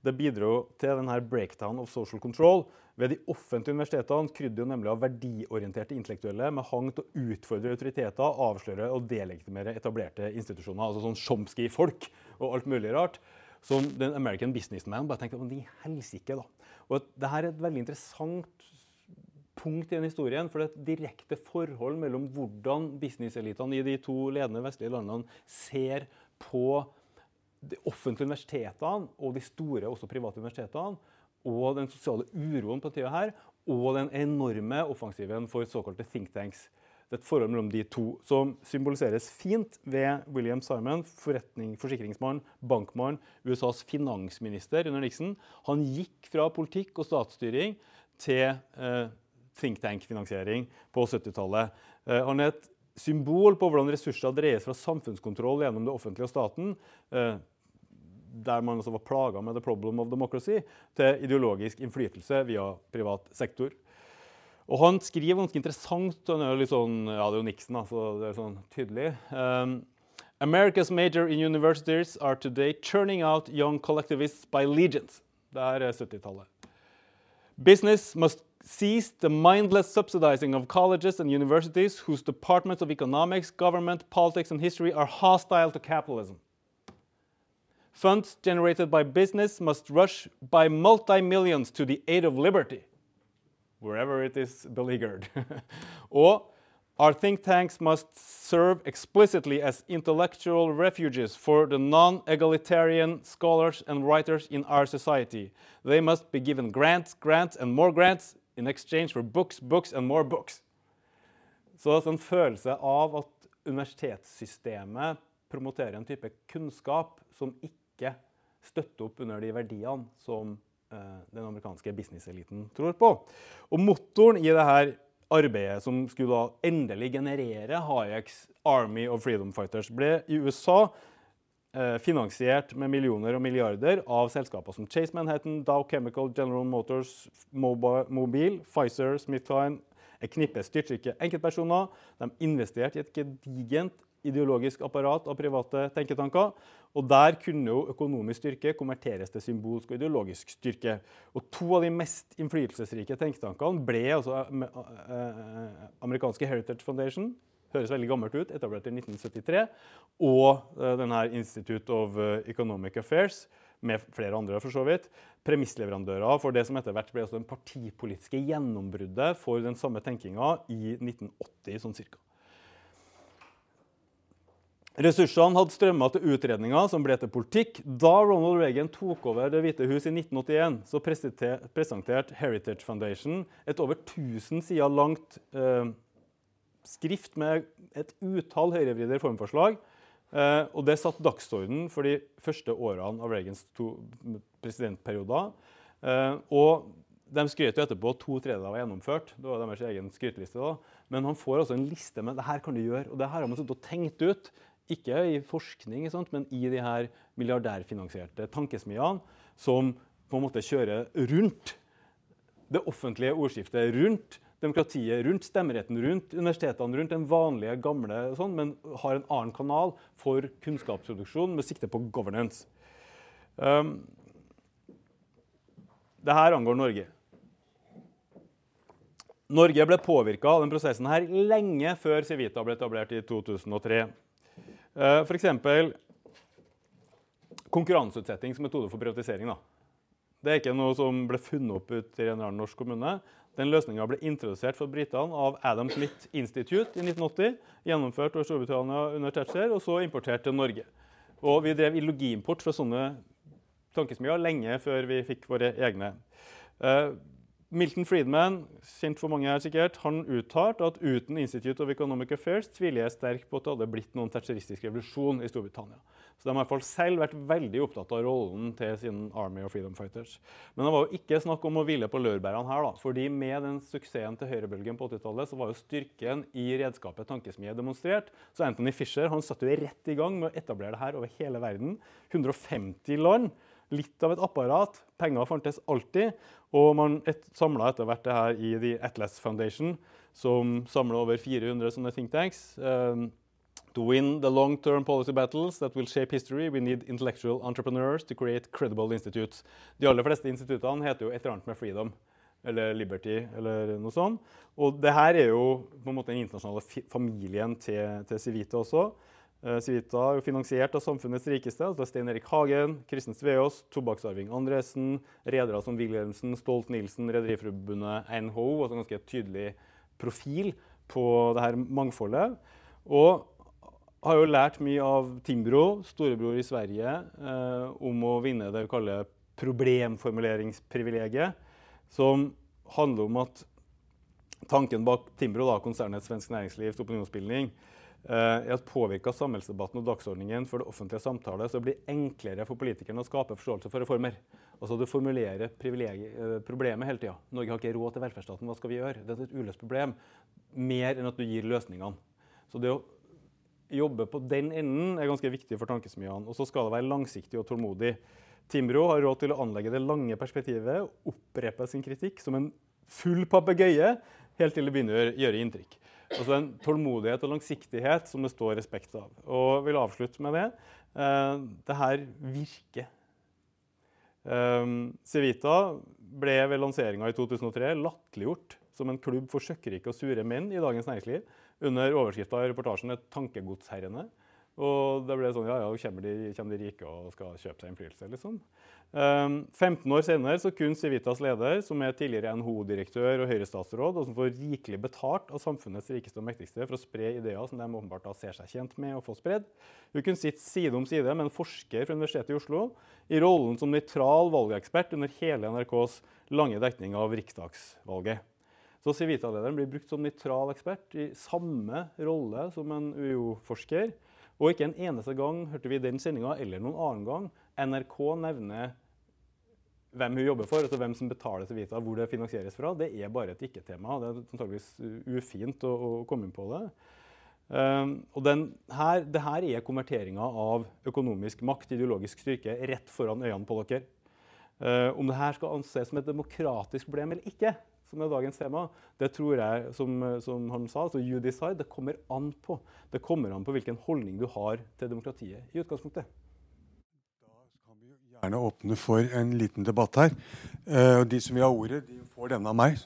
Det bidro til denne breakdown of social control. Ved de offentlige universitetene krydde jo nemlig av verdiorienterte intellektuelle med hang til å utfordre autoriteter, avsløre og delegitimere etablerte institusjoner. Altså sånn Chomsky-folk og alt mulig rart som den American Businessman bare tenkte de helsike, da. Og det her er et veldig interessant punkt i den historien. For det er et direkte forhold mellom hvordan businesselitene i de to ledende vestlige landene ser på de offentlige universitetene og de store også private universitetene, og den sosiale uroen på tida her, og den enorme offensiven for såkalte think tanks. Det er et forhold mellom de to som symboliseres fint ved William Simon, forsikringsmann, bankmann, USAs finansminister under Nixon. Han gikk fra politikk og statsstyring til eh, think tank-finansiering på 70-tallet. Eh, han er et symbol på hvordan ressurser dreies fra samfunnskontroll gjennom det offentlige og staten, eh, der man altså var plaga med the problem of democracy, til ideologisk innflytelse via privat sektor. Og han skriver ganske interessant han er jo litt sånn, Ja, det er jo Nixon, da, så det er sånn tydelig. Um, America's major in universities are today churning out young collectivists by legions. Det er 70-tallet. Business must cease the mindless subsidizing of colleges and universities whose departments of economics, government, politics, and history are hostile to capitalism. Funds generated by business must rush by multi millions to the aid of liberty wherever it is beleaguered. or our think tanks must serve explicitly as intellectual refuges for the non egalitarian scholars and writers in our society. They must be given grants, grants, and more grants in exchange for books, books, and more books. Så en følelse av at universitetssystemet promoterer en type kunnskap som ikke støtter opp under de verdiene som den amerikanske businesseliten tror på. Og Motoren i dette arbeidet, som skulle da endelig generere Hayeks Army of Freedom Fighters, ble i USA eh, finansiert med millioner og milliarder av selskaper som Chase Manhattan, Dow Chemical, General Motors, Mobil, Pfizer, Smithkline, et knippe styrtrike enkeltpersoner. De investerte i et gedigent ideologisk apparat av private tenketanker. Og der kunne jo økonomisk styrke konverteres til symbolsk og ideologisk styrke. Og to av de mest innflytelsesrike tenketankene ble altså eh, eh, amerikanske Heritage Foundation, høres veldig gammelt ut, etablert i 1973, og uh, denne Institute of Economic Affairs, med flere andre for så vidt, premissleverandører for det som etter hvert ble altså den partipolitiske gjennombruddet for den samme tenkinga i 1980. sånn cirka. Ressursene hadde strømma til utredninger som ble til politikk. Da Ronald Reagan tok over Det hvite hus i 1981, så presenterte Heritage Foundation et over 1000 sider langt eh, skrift med et utall høyrevridde reformforslag. Eh, og det satte dagsordenen for de første årene av Reagans to presidentperioder. Eh, og de skrøt jo etterpå at to tredjedeler var gjennomført. Det var deres egen skryteliste. da. Men han får altså en liste med det her kan du gjøre. Og det her har man sittet og tenkt ut ikke i forskning, men i de her milliardærfinansierte tankesmiene som på en måte kjører rundt det offentlige ordskiftet, rundt demokratiet, rundt stemmeretten, rundt universitetene, rundt den vanlige, gamle sånn, men har en annen kanal for kunnskapsproduksjon med sikte på governance. Um, det her angår Norge. Norge ble påvirka av denne prosessen her lenge før Civita ble etablert i 2003. For eksempel, konkurranseutsetting som metode for privatisering. da. Det er ikke noe som ble funnet opp ut i en norsk kommune. Den Løsninga ble introdusert for britene av Adam Smith Institute i 1980. Gjennomført over Storbritannia under Thatcher, og så importert til Norge. Og Vi drev ideologiimport fra sånne tankesmier lenge før vi fikk våre egne. Milton Friedman, kjent for mange her sikkert, han uttalte at uten Institute of Economic Affairs tviler jeg sterkt på at det hadde blitt noen tertiaristisk revolusjon i Storbritannia. Så De har i hvert fall selv vært veldig opptatt av rollen til sin Army of Freedom Fighters. Men det var jo ikke snakk om å hvile på laurbærene her. da, fordi Med den suksessen til høyrebølgen på 80-tallet så var jo styrken i redskapet tankesmie demonstrert. Så Anthony Fisher han satte jo rett i gang med å etablere det her over hele verden. 150 land litt av et apparat. Penger fantes alltid. Og man et, samla etter hvert det her i The Atlas Foundation, som samler over 400 sånne think tanks. Um, to win the long-term policy battles that will shape history, we need intellectual entrepreneurs to create credible institutes. De aller fleste instituttene heter jo et eller annet med freedom eller Liberty eller noe sånt. Og det her er jo på en måte den internasjonale familien til, til Civita også. Eh, Civita er jo finansiert av samfunnets rikeste. altså Stein Erik Hagen, Kristen Sveås, tobakksarving Andresen, redere som Wilhelmsen, Stolt-Nielsen, Rederiforbundet, NHO. altså en ganske tydelig profil på det her mangfoldet. Og har jo lært mye av Timbro, storebror i Sverige, eh, om å vinne det vi kaller problemformuleringsprivilegiet, som handler om at tanken bak Timbro, da, konsernet Svensk Næringslivs opinionsbildning, er eh, at påvirka samfunnsdebatten og dagsordningen for det offentlige samtale, så blir enklere for politikerne å skape forståelse for reformer. Altså Du formulerer eh, problemet hele tida. Norge har ikke råd til velferdsstaten. Hva skal vi gjøre? Det er et uløst problem. Mer enn at du gir løsningene. Så det å jobbe på den enden er ganske viktig for tankesmiene. Og så skal det være langsiktig og tålmodig. Timbro har råd til å anlegge det lange perspektivet og opprepe sin kritikk som en full papegøye helt til det begynner å gjøre inntrykk. Altså en tålmodighet og langsiktighet som det står respekt av. Og vil avslutte med det. Eh, det her virker. Eh, Civita ble ved lanseringa i 2003 latterliggjort som en klubb for søkkrike og sure menn i Dagens Næringsliv under overskrifta i reportasjen 'Tankegodsherrene'. Og det ble sånn Ja, ja, kommer de, kommer de rike og skal kjøpe seg innflytelse, liksom? Um, 15 år senere så kunne Civitas leder, som er tidligere NHO-direktør og Høyre-statsråd, og som får rikelig betalt av samfunnets rikeste og mektigste for å spre ideer som de åpenbart da ser seg tjent med å få spredd, hun kunne sitte side om side med en forsker fra Universitetet i Oslo i rollen som nøytral valgekspert under hele NRKs lange dekning av riksdagsvalget. Så Civita-lederen blir brukt som nøytral ekspert i samme rolle som en UiO-forsker. Og ikke en eneste gang hørte vi den sendinga eller noen annen gang NRK nevne hvem hun jobber for, altså hvem som betaler til Vita, hvor det finansieres fra. Det er bare et ikke-tema. Det er antakeligvis ufint å, å, komme inn på det. Um, og den her, det her er konverteringa av økonomisk makt, ideologisk styrke, rett foran øynene på dere. Uh, om det her skal anses som et demokratisk problem eller ikke, som er dagens tema, det tror jeg, som, som han sa, altså you decide, det kommer an på. Det kommer an på hvilken holdning du har til demokratiet i utgangspunktet. Da kan vi gjerne åpne for en liten debatt her. Uh, de som vil ha ordet, de får denne av meg,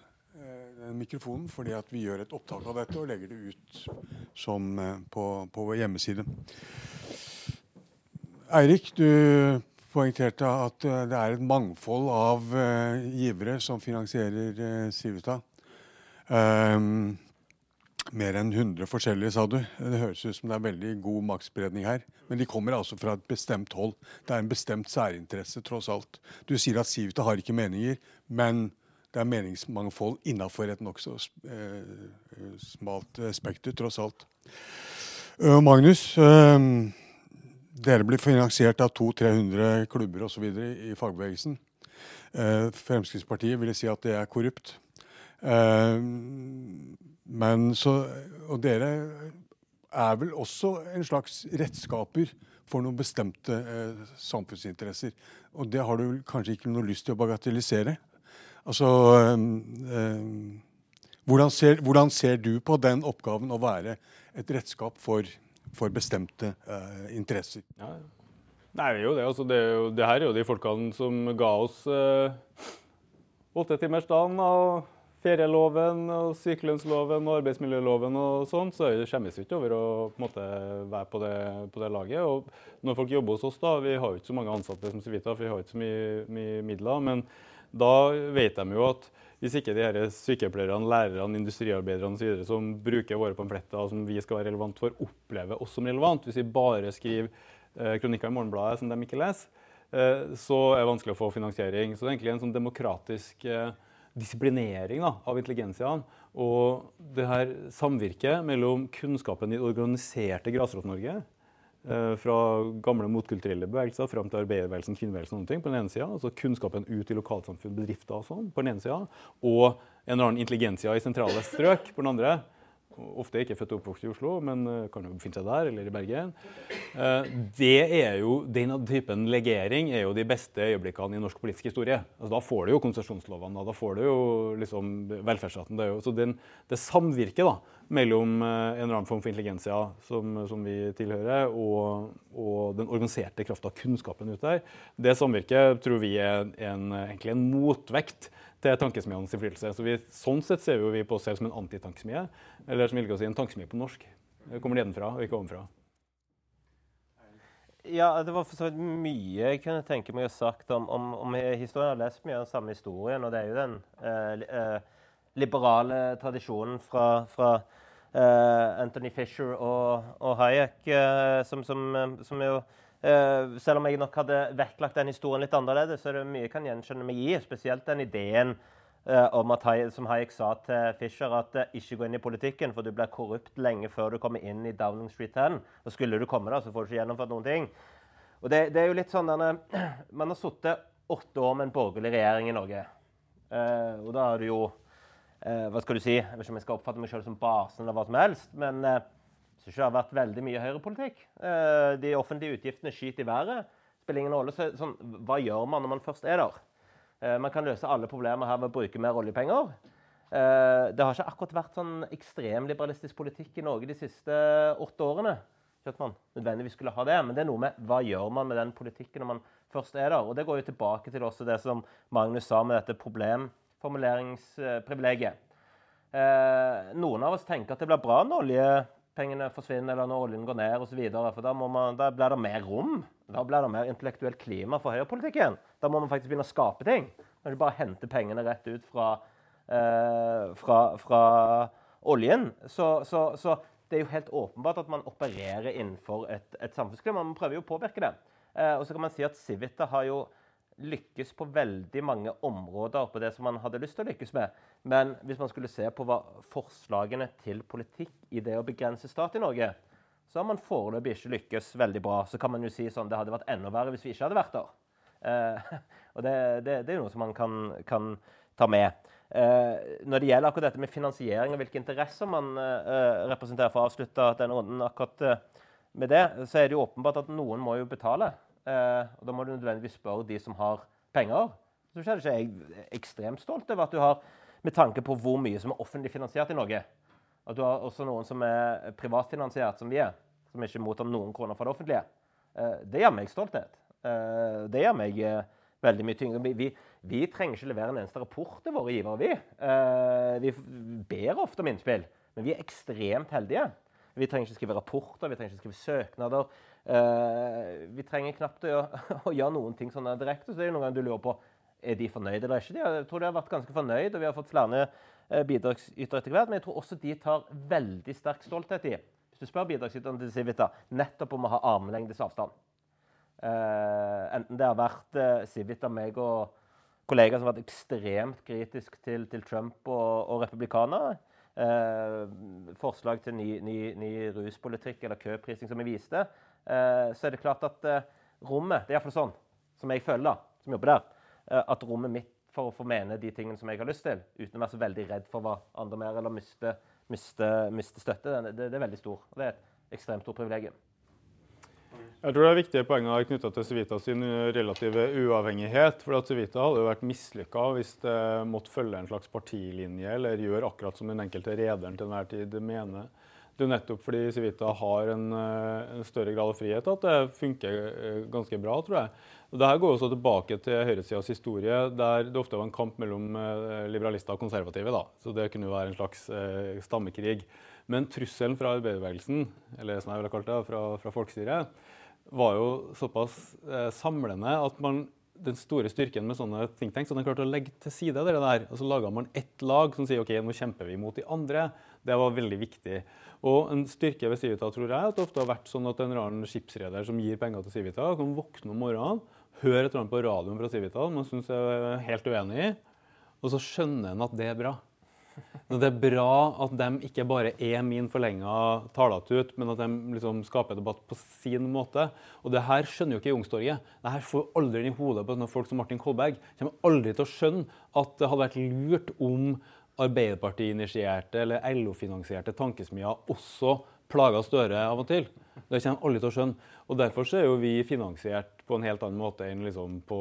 den mikrofonen, fordi at vi gjør et opptak av dette og legger det ut som, uh, på, på vår hjemmeside. Eirik, du poengterte at eh, det er et mangfold av uh, givere som finansierer uh, Civita. Um, mer enn 100 forskjellige, sa du. Det høres ut som det er veldig god maktspredning her. Men de kommer altså fra et bestemt hold. Det er en bestemt særinteresse, tross alt. Du sier at Civita har ikke meninger, men det er meningsmangfold innafor et nokså uh, smalt spekter, tross alt. Magnus, dere blir finansiert av 200-300 klubber osv. i fagbevegelsen. Eh, Fremskrittspartiet ville si at det er korrupt. Eh, men så, og dere er vel også en slags redskaper for noen bestemte eh, samfunnsinteresser. Og det har du kanskje ikke noe lyst til å bagatellisere. Altså hvordan ser, hvordan ser du på den oppgaven å være et redskap for for bestemte uh, interesser. Ja. Nei, det er jo det. Altså, det, er jo, det, her er jo de folkene som ga oss uh, åttetimersdagen og ferieloven og sykelønnsloven og arbeidsmiljøloven og sånn, så skjemmes vi ikke over å på måte, være på det, på det, laget. Og når folk jobber hos oss, da, vi har jo ikke så mange ansatte som Civita, for vi har ikke så mye, mye midler. men da vet de jo at hvis ikke de her sykepleierne, lærerne, industriarbeiderne osv. som bruker våre pamfletter som vi skal være relevant for, opplever oss som relevant, hvis vi bare skriver eh, kronikker i Morgenbladet som de ikke leser, eh, så er det vanskelig å få finansiering. Så det er egentlig en sånn demokratisk eh, disiplinering da, av intelligensiaen. Og det her samvirket mellom kunnskapen i organiserte Grasrot-Norge fra gamle motkulturelle bevegelser fram til arbeiderbevegelsen, kvinnebevegelsen og noen ting, på den ene sida. Altså kunnskapen ut i lokalsamfunn, bedrifter og sånn, på den ene sida. Og en eller annen intelligensia i sentrale strøk på den andre. Ofte ikke født og oppvokst i Oslo, men eh, kan jo befinne seg der eller i Bergen. Eh, det er jo, Den typen legering er jo de beste øyeblikkene i norsk politisk historie. Altså, da får du jo konsesjonslovene, da får du jo liksom velferdsstaten. Det, så det samvirket da, mellom eh, en eller annen form for intelligensia som, som vi tilhører, og, og den organiserte krafta, kunnskapen ute der, det samvirket tror vi er en, egentlig en motvekt til tankesmienes innflytelse. Så sånn sett ser vi på oss selv som en antitankesmie, eller som vil si en tankesmie på norsk. Det kommer nedenfra og ikke ovenfra. Ja, det var for så vidt mye jeg kunne tenke meg å sagt om, om, om historien. Jeg har lest mye av den samme historien, og det er jo den eh, eh, liberale tradisjonen fra, fra eh, Anthony Fisher og, og Hayek, eh, som, som, som jo Uh, selv om jeg nok hadde vektlagt den historien litt annerledes, så er det mye jeg kan gjenkjenne meg i. Spesielt den ideen uh, om at, som Hayek sa til Fischer, at uh, ikke gå inn i politikken, for du blir korrupt lenge før du kommer inn i Downing Street 10. Og skulle du komme da, så får du ikke gjennomført noen ting. Og det, det er jo litt sånn denne, Man har sittet åtte år med en borgerlig regjering i Norge. og da har du jo Hva skal du si? Jeg vet ikke om jeg skal oppfatte meg selv som basen eller hva som helst. men syns ikke det har vært veldig mye høyrepolitikk. Eh, de offentlige utgiftene skyter i været. Spiller ingen rolle. Så, sånn, hva gjør man når man først er der? Eh, man kan løse alle problemer her ved å bruke mer oljepenger. Eh, det har ikke akkurat vært sånn ekstremliberalistisk politikk i Norge de siste åtte årene. Ikke at man nødvendigvis skulle ha det, men det er noe med hva gjør man med den politikken når man først er der. Og det går jo tilbake til også det som Magnus sa med dette problemformuleringsprivilegiet. noen av oss tenker at det blir bra når olje pengene forsvinner, eller når oljen går ned osv. For da, man, da, blir det mer rom. Da blir det mer intellektuelt klima for høyrepolitikken. Da må man faktisk begynne å skape ting. Når ikke bare henter pengene rett ut fra, eh, fra, fra oljen. Så, så, så, det er jo helt åpenbart at man opererer innenfor et, et samfunnsklima. Man prøver jo å påvirke det. Eh, og så kan man si at Civita har jo lykkes på veldig mange områder på det som man hadde lyst til å lykkes med. Men hvis man skulle se på hva forslagene til politikk i det å begrense stat i Norge, så har man foreløpig ikke lykkes veldig bra. Så kan man jo si sånn det hadde vært enda verre hvis vi ikke hadde vært der. Eh, og det, det, det, er jo noe som man kan, kan ta med. Eh, når det gjelder akkurat dette med finansiering og hvilke interesser man eh, representerer, for å avslutte denne runden akkurat eh, med det, så er det jo åpenbart at noen må jo betale. Eh, og Da må du nødvendigvis spørre de som har penger. Så er ikke jeg ekstremt stolt over at du har, med tanke på hvor mye som er offentlig finansiert i Norge, at du har også noen som er privatfinansiert, som vi er, som ikke mottar noen kroner fra det offentlige. Eh, det gjør meg stolthet. Eh, det gjør meg eh, veldig mye tyngre. Vi, vi, trenger ikke levere en eneste rapport til våre givere, vi. Eh, vi ber ofte om innspill, men vi er ekstremt heldige. Vi trenger ikke skrive rapporter, vi trenger ikke skrive søknader. Uh, vi trenger knapt å, å, gjøre noen ting sånn direkte. Så det er noen ganger du lurer på er de fornøyde eller ikke. Jeg tror de har vært ganske fornøyd, og vi har fått flere uh, bidragsytere etter hvert. Men jeg tror også de tar veldig sterk stolthet i, hvis du spør bidragsyterne til Civita, nettopp om å ha armlengdes avstand. Uh, enten det har vært uh, Civita, meg og kollegaer som har vært ekstremt kritisk til, til Trump og, og republikanere. forslag til ny, ny, ny ruspolitikk eller køprising, som vi viste. Eh, så er det klart at eh, rommet Det er iallfall sånn, som jeg føler, da, som jobber der, eh, at rommet mitt for å få mene de tingene som jeg har lyst til, uten å være så veldig redd for hva andre mer eller miste, miste, miste støtte, det, det, det, er veldig stor. Og det er et ekstremt stort privilegium. Jeg tror det er viktige poenger knytta til Civita sin relative uavhengighet. for at Civita hadde jo vært mislykka hvis det måtte følge en slags partilinje eller gjøre akkurat som den enkelte rederen til enhver tid mener. Det er nettopp fordi Civita har en, en, større grad av frihet at det funker ganske bra, tror jeg. Og Dette går også tilbake til høyresidas historie, der det ofte var en kamp mellom liberalister og konservative. Da. Så Det kunne jo være en slags stammekrig. Men trusselen fra arbeiderbevegelsen, eller som jeg ville kalt det, fra, fra folkestyret, var jo såpass eh, samlende at man den store styrken med sånne think tanks, at den klarte å legge til side det der. Og så laga man ett lag som sier ok, nå kjemper vi mot de andre. Det var veldig viktig. Og en styrke ved Civita tror jeg at det ofte har vært sånn at en rar skipsreder som gir penger til Civita, kan våkne om morgenen, høre et eller annet på radioen fra Civita man syns er helt uenig i, og så skjønner en at det er bra. Det er bra at de ikke bare er min forlenga talatut, men at de liksom skaper debatt på sin måte. Og det her skjønner jo ikke Youngstorget. Det her får aldri inn i hodet på folk som Martin Kolberg. Kommer aldri til å skjønne at det hadde vært lurt om Arbeiderparti-initierte eller LO-finansierte tankesmier også plaga Støre av og til. Det kommer alle til å skjønne. Og Derfor så er jo vi finansiert på en helt annen måte enn liksom på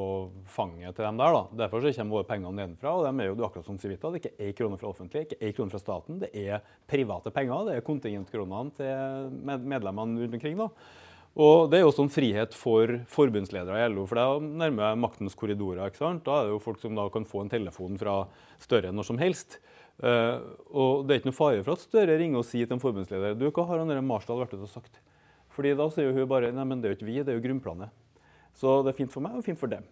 fanget til dem der. da. Derfor så kommer våre penger nedenfra. og de er jo akkurat som Civita. Det er ikke én krone fra offentlig, ikke én krone fra staten. Det er private penger. Det er kontingentkronene til medlemmene rundt omkring. da. Og Det er jo også en frihet for forbundsledere i LO, for det nærmer jeg maktens korridorer. ikke sant? Da er det jo folk som da kan få en telefon fra Støre når som helst. Uh, og Det er ikke noe fare for at Støre ringer og sier til en forbundsleder du, hva har han Marsdal vært ute og sagt. Fordi Da sier hun bare nei, det er jo ikke vi, det er jo grunnplanet. Så det er fint for meg og fint for dem.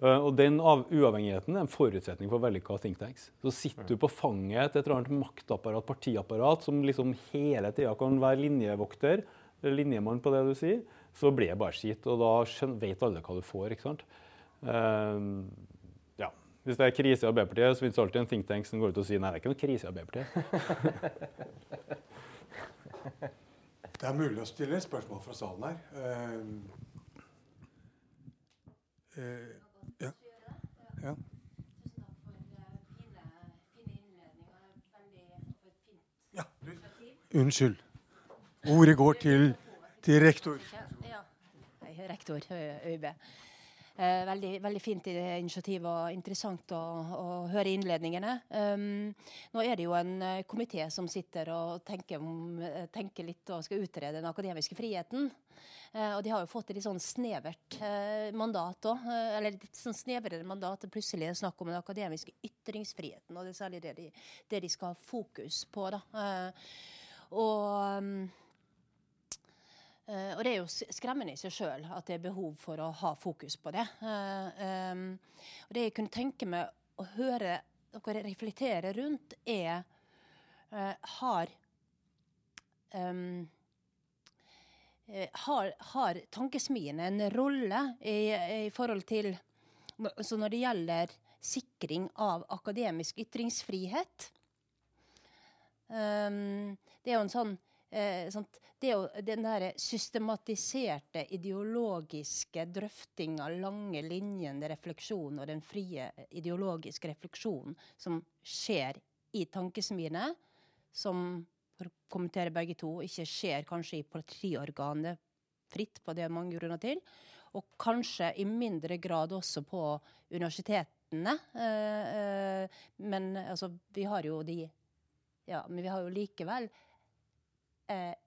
Uh, og Den uavhengigheten er en forutsetning for vellykka think tanks. Så sitter du på fanget til et eller annet maktapparat, partiapparat, som liksom hele tida kan være linjevokter, linjemann på det du sier, så blir det bare skitt. Og da vet alle hva du får. ikke sant? Uh, hvis det er krise i Arbeiderpartiet, så finnes det alltid en think tank som går ut og sier nei, det er ikke noe krise i Arbeiderpartiet. det er mulig å stille spørsmål fra salen her. Uh, uh, ja. ja. Unnskyld. Ordet går til, til rektor. Ja, rektor ØiB. Eh, veldig, veldig, fint initiativ og interessant å, å høre innledningene. Um, nå er det jo en uh, komité som sitter og tenker, om, uh, tenker, litt og skal utrede den akademiske friheten. Eh, og de har jo fått et litt sånn snevert mandat òg. eller litt sånn snevrere mandat. Plutselig er det snakk om den akademiske ytringsfriheten. Og det er særlig det de, det de skal ha fokus på. da. og... Um, og det er jo skremmende i seg sjøl at det er behov for å ha fokus på det. Uh, um, og det jeg kunne tenke meg å høre dere reflektere rundt, er uh, har, um, har, har tankesmiene en rolle i, i forhold til Så når det gjelder sikring av akademisk ytringsfrihet um, Det er jo en sånn eh, det å, den der systematiserte ideologiske drøftinga, lange linjen, refleksjonen og den frie ideologiske refleksjonen som skjer i tankesmiene, som for å kommentere begge to, ikke skjer kanskje i partiorganet fritt, på det mange grunner til, og kanskje i mindre grad også på universitetene. Eh, eh, men altså, vi har jo de Ja, men vi har jo likevel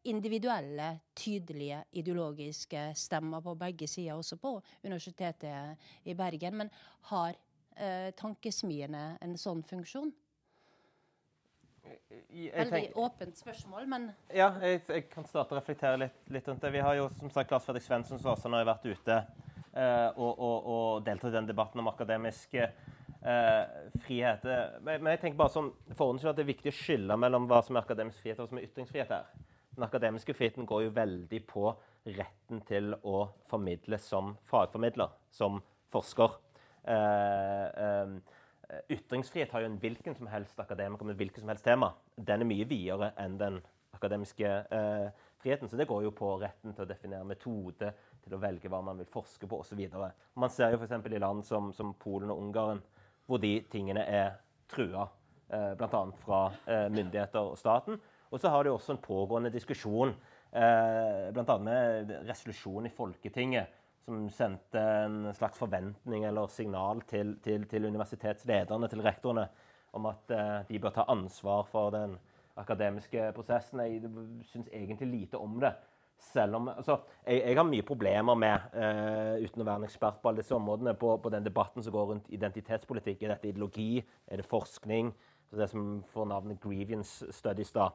individuelle, tydelige ideologiske stemmer på begge sider, også på Universitetet i Bergen. Men har eh, tankesmiene en sånn funksjon? Veldig åpent spørsmål, men Ja, jeg, jeg, kan starte å reflektere litt, litt, rundt det. Vi har jo som sagt Lars Fredrik Svendsen som også har vært ute eh, og, og, og, deltatt i den debatten om akademisk eh, frihet. Men, jeg tenker bare som for at det er viktig å skille mellom hva som er akademisk frihet og hva som er ytringsfrihet her. Den akademiske friheten går jo veldig på retten til å formidle som fagformidler, som forsker. Eh, eh, ytringsfrihet har jo en hvilken som helst akademiker med hvilket som helst tema. Den er mye videre enn den akademiske eh, friheten. Så det går jo på retten til å definere metode, til å velge hva man vil forske på osv. Man ser jo f.eks. i land som, som, Polen og Ungarn, hvor de tingene er trua, eh, bl.a. fra eh, myndigheter og staten. Og så har de også en pågående diskusjon, eh, bl.a. med resolusjon i Folketinget, som sendte en slags forventning eller signal til, til, til universitetslederne, til rektorene, om at eh, de bør ta ansvar for den akademiske prosessen. Jeg syns egentlig lite om det. Selv om, altså, jeg, jeg har mye problemer med, uh, uten å være en ekspert på alle disse områdene, på, på, den debatten som går rundt identitetspolitikk. Er dette ideologi? Er det forskning? Det som får navnet Grievance Studies, da.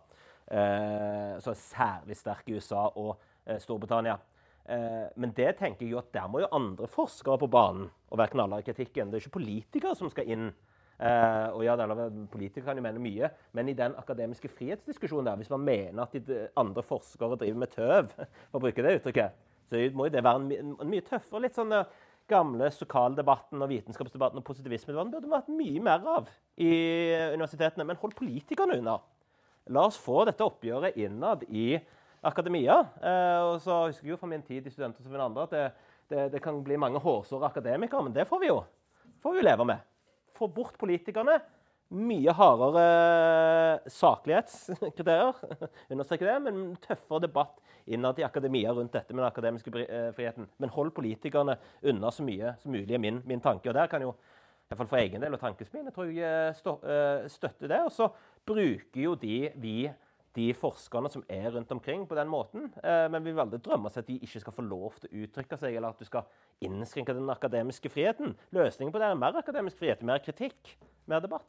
eh, som er særlig sterk i USA og eh, Storbritannia. men det tenker jeg jo at der må jo andre forskere på banen og være knallharde i kritikken. Det er ikke politikere som skal inn Uh, og ja, Politikere kan jo mene mye, men i den akademiske frihetsdiskusjonen der, hvis man mener at de andre forskere driver med tøv, for å bruke det uttrykket, så må jo det være en, en mye tøffere litt sånn uh, gamle sokaldebatten og vitenskapsdebatten og positivismedebatten burde vært mye mer av i universitetene. Men hold politikerne unna. La oss få dette oppgjøret innad i akademia. Uh, og så husker jeg jo fra min tid i Studenter som andre at det, det, det kan bli mange hårsåre akademikere, men det får vi jo, får vi jo leve med. Få bort politikerne. Mye hardere saklighetskriterier, understreker det, men tøffere debatt innad i akademia rundt dette med den akademiske eh, friheten. Men hold politikerne unna så mye som mulig, er min, min tanke. Og der kan jo, i hvert fall for egen del og tankens min, jeg tror jeg eh, eh, støtter det. Og så bruker jo de vi de forskerne som er rundt omkring på den måten. Eh, men vi vil aldri drømme oss at de ikke skal få lov til å uttrykke seg, eller at du skal innskrenke den akademiske friheten. Løsningen på det er mer akademisk frihet, mer kritikk, mer debatt.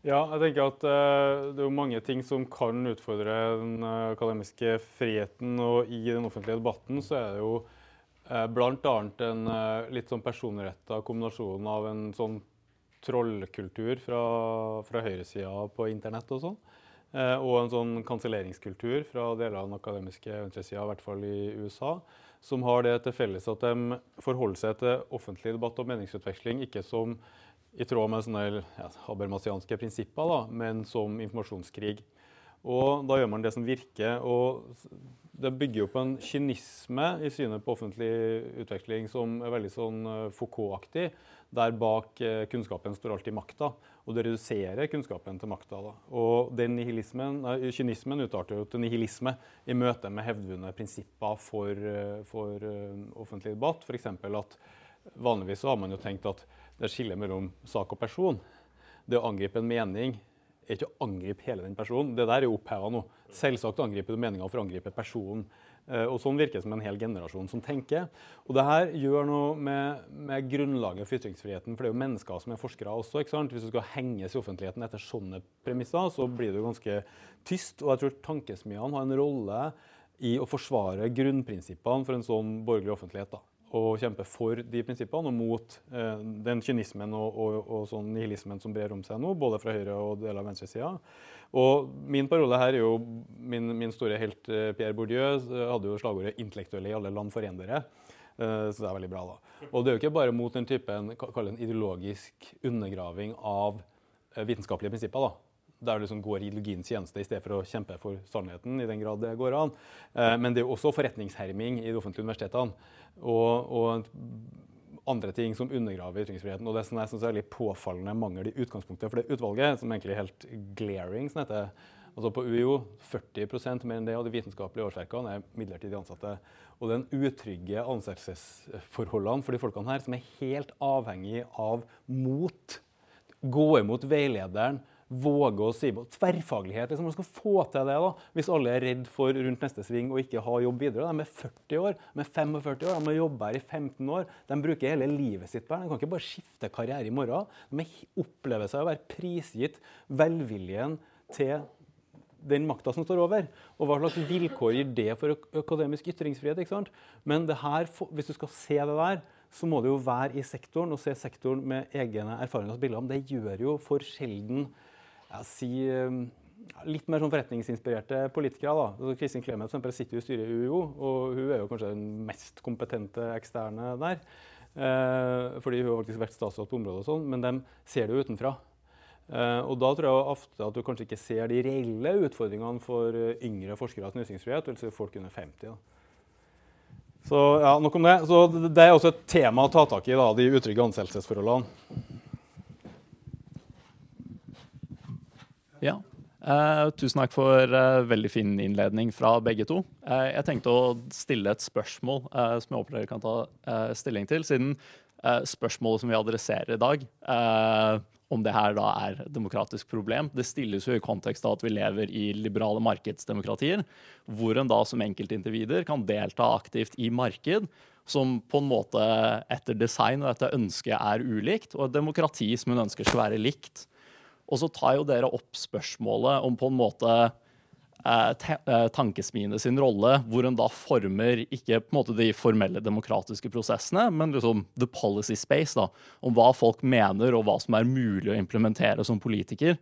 Ja, jeg tenker at uh, Det er jo mange ting som kan utfordre den uh, akademiske friheten. Og i den offentlige debatten så er det jo uh, bl.a. en uh, litt sånn personretta kombinasjon av en sånn trollkultur fra, fra høyresida på internett og sånn. Eh, og en sånn kanselleringskultur fra deler av den akademiske venstresida, i hvert fall i USA, som har det til felles at de forholder seg til offentlig debatt og meningsutveksling ikke som i tråd med sånne ja, habermasianske prinsipper, da, men som informasjonskrig. Og da gjør man det som virker. og Det bygger jo på en kynisme i synet på offentlig utveksling som er veldig sånn eh, Foucault-aktig, der bak eh, kunnskapen står alltid makta. Og det reduserer kunnskapen til makta. Og den kynismen utarter jo til nihilisme i møte med hevdvunne prinsipper for, eh, for offentlig debatt. F.eks. at vanligvis har man jo tenkt at det er skille mellom sak og person. Det å angripe en mening er ikke å angripe hele den personen. Det der er oppheva nå. Selvsagt angriper du meninga for å angripe personen. Eh, og Sånn virker det som en hel generasjon som tenker. Og det her gjør noe med, med grunnlaget for ytringsfriheten. For det er jo mennesker som er forskere også. ikke sant? Hvis du skal henges i offentligheten etter sånne premisser, så blir jo ganske tyst. Og jeg tror tankesmiene har en rolle i å forsvare grunnprinsippene for en sånn borgerlig offentlighet. da og kjempe for de prinsippene og mot eh, den kynismen og, og, og sånn nihilismen som brer om seg nå, både fra høyre og deler av venstresida. Og min parole her er jo min, min store helt eh, Pierre Bourdieu hadde jo slagordet 'intellektuelle i alle land foren dere'. Eh, så det er veldig bra, da. Og det er jo ikke bare mot den typen en ideologisk undergraving av uh, vitenskapelige prinsipper. da, Der du liksom går i ideologiens tjeneste i stedet for å kjempe for sannheten. i den grad det går an. Uh, men det er også forretningsherming i de offentlige universitetene. Og, og andre ting som undergraver ytringsfriheten. Og det som jeg synes er veldig påfallende mangel i utgangspunktet for det utvalget, som egentlig er helt glaring som heter, altså På UiO 40 mer enn det av de vitenskapelige årsverkene er midlertidig ansatte. Og den utrygge ansettelsesforholdene for de folkene her, som er helt avhengig av mot, gå imot veilederen, våge å si på. tverrfaglighet. Liksom, man skal få til det da, hvis alle er redd for rundt neste sving og ikke ha jobb videre. De er 40 år, de er 45 år, de har jobba her i 15 år. De bruker hele livet sitt på det. De kan ikke bare skifte karriere i morgen. De opplever seg å være prisgitt velviljen til den makta som står over. Og hva slags vilkår gir det for akademisk ytringsfrihet? ikke sant? Men det her, hvis du skal se det der, så må du jo være i sektoren og se sektoren med egne erfaringer og bilder. Det gjør jo for sjelden ja, si, um, litt mer sånn forretningsinspirerte politikere. da. Altså, Kristin Clemet sitter jo i styret i UiO, og hun er jo kanskje den mest kompetente eksterne der. Eh, fordi hun har faktisk vært statsråd på området, og sånn, men de ser jo utenfra. Eh, og Da tror jeg ofte at du kanskje ikke ser de reelle utfordringene for eh, yngre forskere til ytringsfrihet, altså folk under 50. da. Så ja, nok om det. Så Det er også et tema å ta tak i, da, de utrygge ansettelsesforholdene. Ja. Eh, tusen takk for eh, veldig fin innledning fra begge to. Eh, jeg tenkte å stille et spørsmål som jeg håper dere kan ta stilling til, siden spørsmålet som vi adresserer i dag, om det her da er et demokratisk problem. Det stilles jo i kontekst av at vi lever i liberale markedsdemokratier, hvor en da som enkeltindivider kan delta aktivt i marked som på en måte etter design og etter ønske er ulikt, og et demokrati som hun ønsker skal være likt. Og så tar jo dere opp spørsmålet om på en måte eh, eh, tankesmiene sin rolle, hvor en da former ikke på en måte de formelle demokratiske prosessene, men liksom the policy space, da, om hva folk mener og hva som er mulig å implementere som politiker.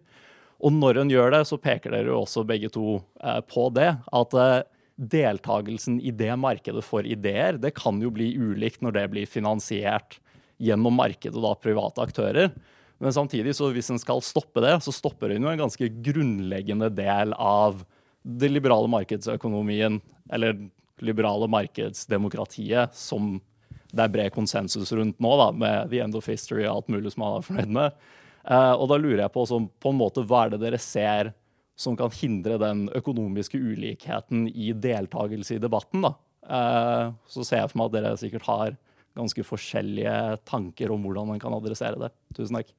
Og når en gjør det, så peker dere jo også begge to eh, på det. at eh, deltakelsen i det markedet for ideer, det kan jo bli ulikt når det blir finansiert gjennom markedet og da private aktører. Men samtidig, så hvis en skal stoppe det, så stopper en jo en ganske grunnleggende del av det liberale markedsøkonomien, eller liberale markedsdemokratiet, som det er bred konsensus rundt nå, da, med the end of history og alt mulig som man er fornøyd med. Uh, og da lurer jeg på, så, på en måte, hva er det dere ser som kan hindre den økonomiske ulikheten i deltakelse i debatten. Da. Eh, så ser jeg for meg at dere sikkert har ganske forskjellige tanker om hvordan man kan adressere det. Tusen takk.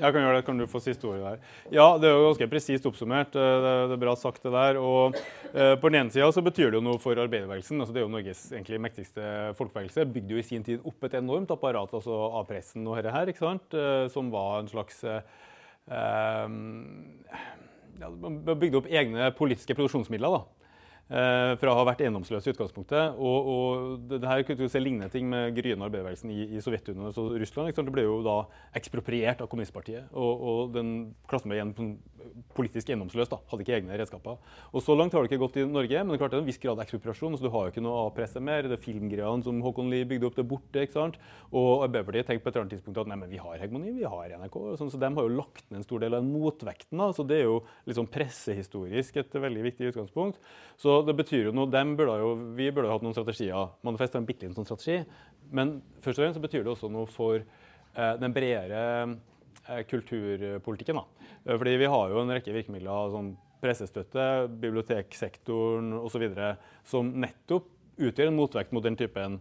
Jeg kan gjøre det. Kan du få siste ordet der? Ja, det er jo ganske presist oppsummert. Eh, det, er bra sagt, det der. Og eh, på den ene sida så betyr det jo noe for arbeiderbevegelsen. altså Det er jo Norges egentlig mektigste folkebevegelse. Bygde jo i sin tid opp et enormt apparat, altså av pressen og dette her, ikke sant? Eh, som var en slags eh, Ehm, ja, bygde opp egne politiske produksjonsmidler. da. Uh, fra å ha vært eiendomsløse i utgangspunktet. Og, og det, det her kunne du se lignende ting med gryende arbeiderbevegelsen i, i Sovjetunionen og Russland. Liksom. Det ble jo da ekspropriert av kommunistpartiet. Og, og den klassen ble igjen politisk eiendomsløs. da, Hadde ikke egne redskaper. Og Så langt har det ikke gått i Norge, men det er klart det er en viss grad ekspropriasjon. så Du har jo ikke noe A-presse mer. Det er filmgreiene som Håkon Lie bygde opp, det er borte. ikke sant? Og Arbeiderpartiet tenkte på et eller annet tidspunkt at nei, men vi har hegemoni, vi har NRK. Sånn, så de har jo lagt ned en stor del av motvekten. da, så Det er jo liksom pressehistorisk et veldig viktig utgangspunkt. Så det betyr jo noe, burde jo, Vi burde jo hatt noen strategier. Manifest er en bitte liten sånn strategi. Men først og fremst så betyr det også noe for eh, den bredere Eh, kulturpolitikken. Da. Eh, fordi vi har jo en rekke virkemidler, som pressestøtte, biblioteksektoren osv., som nettopp utgjør en motvekt mot den typen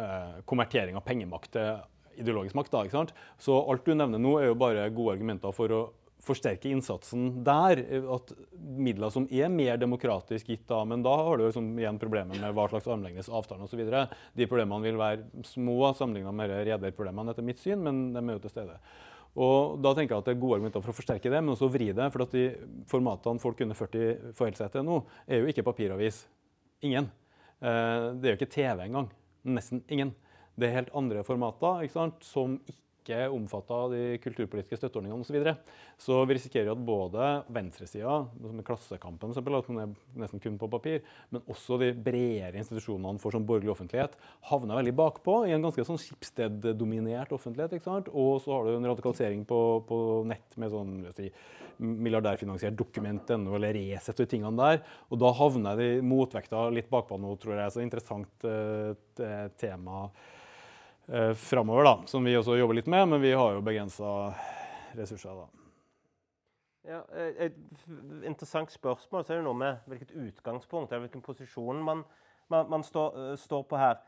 eh, konvertering av pengemakt til ideologisk makt. Da, ikke sant? Så alt du nevner nå, er jo bare gode argumenter for å forsterke innsatsen der. At midler som er mer demokratisk gitt da, men da har du liksom igjen problemet med hva slags armlengdes avstand osv. De problemene vil være små sammenlignet med rederproblemene etter mitt syn, men de er jo til stede. Og da tenker jeg at Det er gode argumenter for å forsterke det, men også vri det. For at de formatene folk under 40 forholder seg til nå, er jo ikke papiravis. Ingen. Eh, det er jo ikke TV engang. Nesten ingen. Det er helt andre formater ikke sant? som ikke ikke er omfatta av de kulturpolitiske støtteordningene osv. Så, videre. så vi risikerer at både venstresida, som i Klassekampen som er nesten kun på papir, men også de bredere institusjonene for sånn borgerlig offentlighet, havner veldig bakpå i en ganske sånn Skipsted-dominert offentlighet. ikke sant? Og så har du en radikalisering på, på nett med sånn si, milliardærfinansiert dokument.no eller Resett og de tingene der. Og da havner de motvekta litt bakpå nå, tror jeg. Så interessant uh, tema eh, framover, da, som vi også jobber litt med, men vi har jo begrensa ressurser. da. Ja, eh, et interessant spørsmål. Så er det noe med hvilket utgangspunkt eller hvilken posisjon man, man, man står, uh, står, på her.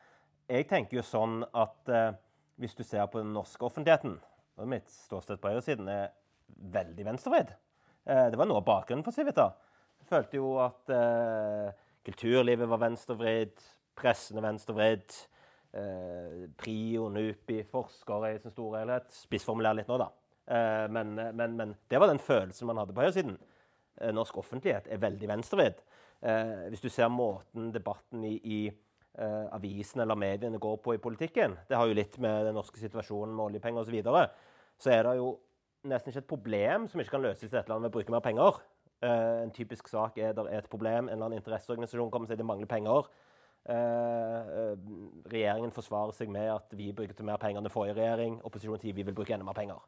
Jeg tenker jo sånn at uh, hvis du ser på den norske offentligheten og Mitt ståsted på høyresiden er veldig venstrevridd. Uh, det var noe av bakgrunnen for Civita. Jeg følte jo at kulturlivet var venstrevridd, pressen er venstrevridd eh, Prio, NUPI, forskere i sin store helhet. Spissformulerer litt nå, da. Eh, men, men, men, det var den følelsen man hadde på høyresiden. Eh, norsk offentlighet er veldig venstrevridd. Eh, hvis du ser måten debatten i, i eh, avisen eller mediene går på i politikken, det har jo litt med den norske situasjonen med oljepenger osv., så, videre, så er det jo nesten ikke et problem som ikke kan løses i dette landet ved å bruke mer penger. Uh, en typisk sak er det er et problem, en eller annen interesseorganisasjon kommer og sier det mangler penger. Eh, eh, regjeringen forsvarer seg med at vi brukte mer penger enn forrige regjering. Opposisjonen sier vi vil bruke enda mer penger.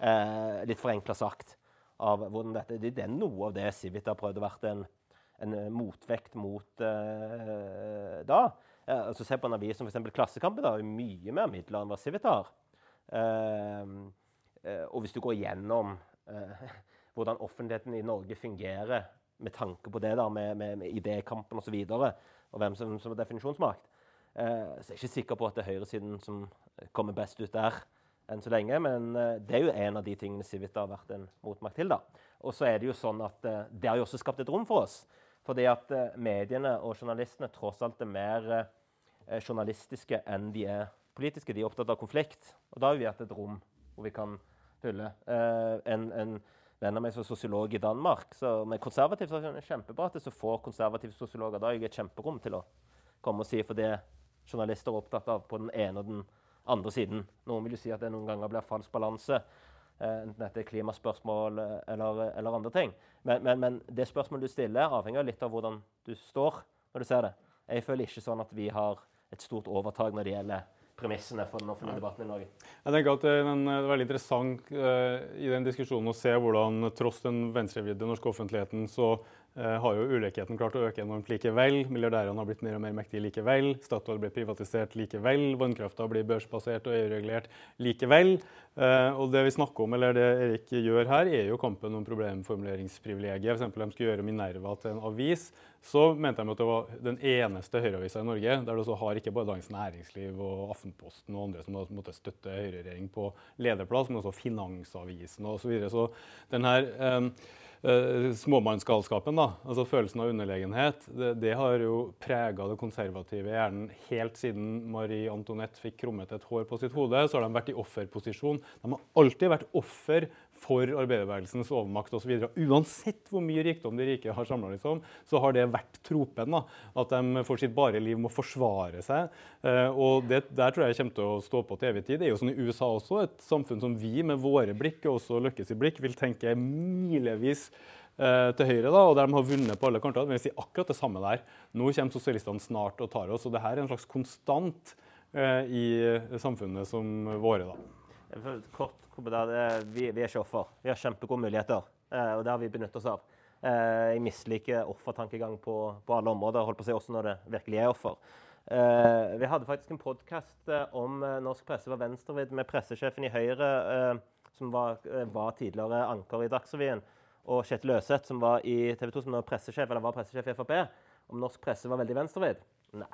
Eh, litt forenkla sagt. Av hvordan dette, det, er noe av det Civita har prøvd å være en, en motvekt mot eh, da. Altså Se på en avis som f.eks. Klassekampen. har mye mer midler enn hva Civita har. Og hvis du går gjennom hvordan offentligheten i Norge fungerer med tanke på det der med, med, med idékampen osv., og hvem som, som har definisjonsmakt, eh, så jeg er ikke sikker på at det er høyresiden som kommer best ut der. enn så lenge. Men uh, det er jo en av de tingene Civita har vært en motmakt til. da. Og så er det jo sånn at uh, det har jo også skapt et rom for oss. Fordi at uh, mediene og journalistene tross alt er mer journalistiske enn de er politiske. De er opptatt av konflikt. Og da har vi hatt et rom hvor vi kan fylle. en, en venn av meg som er sosiolog i Danmark. Så med konservativ så er det kjempebra at det er så få konservative sosiologer. Da har jeg et kjemperom til å komme og si for det journalister er opptatt av på den ene og den andre siden. Noen vil jo si at det noen ganger blir falsk balanse, eh, enten dette er klimaspørsmål eh, eller, eller andre ting. Men, men, men, det spørsmålet du stiller, avhenger litt av hvordan du står når du ser det. Jeg føler ikke sånn at vi har et stort overtak når det gjelder premissene for den offentlige debatten i Norge. Jeg tenker at Det er veldig interessant uh, i den diskusjonen å se hvordan tross den venstrevridde norske offentligheten så Eh, har jo ulikheten klart å øke enormt likevel. Milliardærene har blitt mer og mer mektige likevel. Statoil blir privatisert likevel. Vannkrafta blir børsbasert og EU-regulert likevel. Uh, og det vi snakker om, eller det Erik gjør her, er jo kampen om problemformuleringsprivilegiet. F.eks. de skulle gjøre Minerva til en avis. Så mente de at det var den eneste høyreavisa i Norge der du også har ikke bare Dagens Næringsliv og Aftenposten og andre som da måtte støtte høyreregjering på lederplass, men også Finansavisen osv. Så, videre. så den her uh, småmannsgalskapen, da, altså følelsen av underlegenhet, det, det har jo prega det konservative hjernen helt siden Marie Antoinette fikk krummet et hår på sitt hode. Så har de vært i offerposisjon. De har alltid vært offer for arbeiderbevegelsens overmakt osv. Uansett hvor mye rikdom de rike har samla, liksom, så har det vært tropen. da, At de for sitt bare liv må forsvare seg. Uh, og det, Der tror jeg kommer til å stå på til evig tid. Det er jo sånn i USA også, et samfunn som vi med våre blikk, og også Løkkes i blikk, vil tenke milevis uh, til høyre, da, og der de har vunnet på alle kanter. Men vi sier akkurat det samme der. Nå kommer sosialistene snart og tar oss. og det her er en slags konstant uh, i samfunnet som våre. da. Kort vi, vi, er ikke offer. Vi har kjempegode muligheter, eh, og det har vi benyttet oss av. Eh, jeg misliker offertankegang på, på, alle områder, holdt på å si også når det virkelig er offer. Eh, vi hadde faktisk en podkast om norsk presse var venstrevidd med pressesjefen i Høyre, som var, var tidligere anker i Dagsrevyen, og Kjetil Løseth, som var i TV 2 som nå pressesjef, eller var pressesjef i Frp, om norsk presse var veldig venstrevidd. Nei,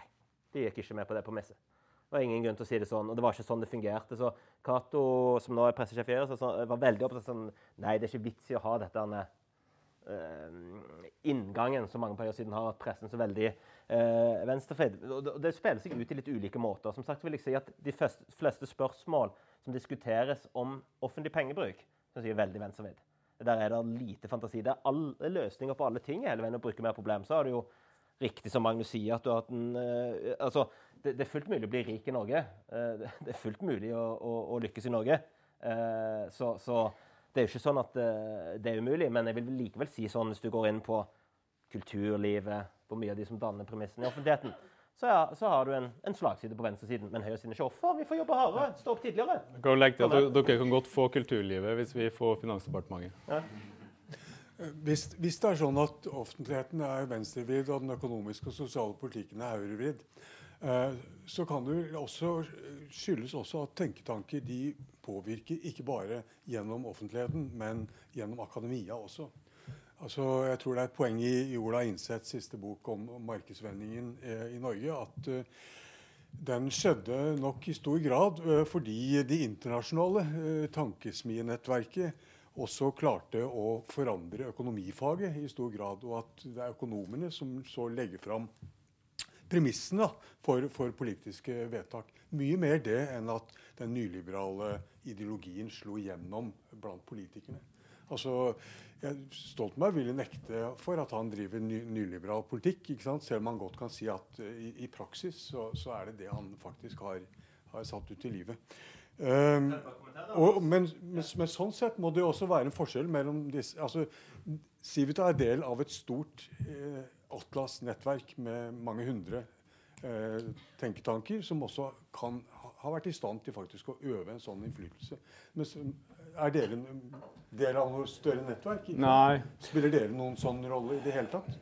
de gikk ikke med på det premisset. Det var ingen grunn til å si det sånn. Og det var ikke sånn det fungerte. Så Cato, som nå er pressesjef i Høyre, var veldig opptatt av sånn Nei, det er ikke vits i å ha dette uh, inngangen som mange på høyresiden har, at pressen så veldig uh, Og Det, det spiller seg ut i litt ulike måter. Som sagt vil jeg si at De fleste spørsmål som diskuteres om offentlig pengebruk, syns jeg er veldig venstrefeid. Der er det lite fantasi. Det er alle løsninger på alle ting hele veien å bruke mer problem. Så har du jo riktig som Magnus sier, at du har hatt en uh, altså, det, det, er fullt mulig å bli rik i Norge. Uh, det er fullt mulig å, å, å lykkes i Norge. Uh, så, så, det er jo ikke sånn at det er umulig, men jeg vil likevel si sånn hvis du går inn på kulturlivet, på mye av de som danner premissene i offentligheten, så, ja, så, har du en, en, slagside på venstresiden. Men høyresiden er ikke offer. Vi får jobbe hardere. Stå opp tidligere. Kan legge til at Dere kan godt få kulturlivet hvis vi får Finansdepartementet. Ja. Hvis, hvis, det er sånn at offentligheten er venstrevridd og den økonomiske og sosiale politikken er høyrevridd, eh, så kan det også skyldes også at tenketanker de påvirker ikke bare gjennom offentligheten, men gjennom akademia også. Altså, jeg tror det er et poeng i, i Ola Innseths siste bok om, markedsvendingen eh, i Norge at uh, den skjedde nok i stor grad uh, fordi de internasjonale uh, tankesmienettverket også klarte å forandre økonomifaget i stor grad. Og at det er økonomene som så legger fram premissene for, for, politiske vedtak. Mye mer det enn at den nyliberale ideologien slo igjennom blant politikerne. Altså, Stoltenberg ville nekte for at han driver ny, nyliberal politikk, selv om han godt kan si at uh, i, i, praksis så, så, er det det han faktisk har, har satt ut i livet. Um, og, men, men, men, sånn sett må det jo også være en forskjell mellom disse altså, Civita er del av et stort eh, Atlas-nettverk med mange hundre eh, tenketanker, som også kan ha vært i stand til faktisk å øve en sånn innflytelse. Men er dere en del av noe større nettverk? Nei. Spiller dere noen sånn rolle i det hele tatt?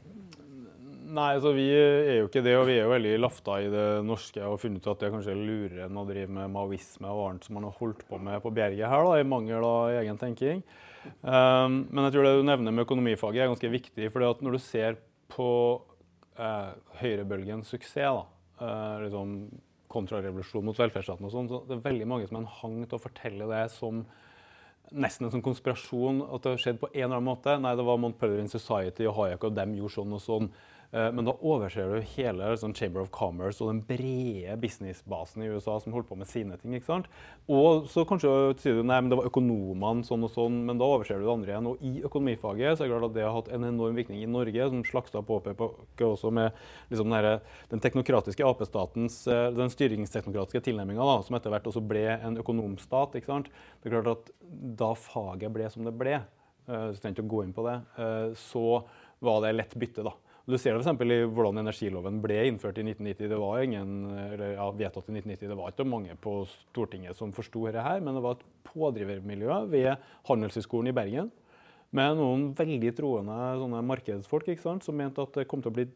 Nei, altså vi er jo ikke det, og vi er jo veldig lafta i det norske og funnet ut at det er kanskje lurere enn å drive med maoisme og annet som man har holdt på med på berget her, da, i mangel av egen tenking. Um, men jeg tror det du nevner med økonomifaget er ganske viktig, for når du ser på eh, høyrebølgens suksess, da, eh, liksom kontrarevolusjon mot velferdsstaten og sånn. Så det er veldig mange som har en hang til å fortelle det som nesten en sånn konspirasjon at det har skjedd på en eller annen måte. Nei, det var Mont Pelerin Society og Hayek og dem gjorde sånn og sånn. Eh, men da overser du hele sånn Chamber of Commerce og den brede businessbasen i USA som holdt på med sine ting. ikke sant? Og så kanskje sier du nei, men det var økonomene sånn og sånn, men da overser du det andre igjen. Og i økonomifaget så er det klart at det har hatt en enorm virkning i Norge, som Slagstad påpeker også med liksom den, den teknokratiske Ap-statens, eh, den styringsteknokratiske tilnærminga, som etter hvert også ble en økonomstat. ikke sant? Det er klart at da faget ble som det ble, så så jeg ikke å gå inn på det, så var det lett bytte. da. Du ser det f.eks. i hvordan energiloven ble innført i 1990. Det var ingen, eller, ja, vedtatt i 1990. Det var ikke mange på Stortinget som forsto dette, men det var et pådrivermiljø ved Handelshøyskolen i Bergen med noen veldig troende markedsfolk sant, som mente at det kom til å bli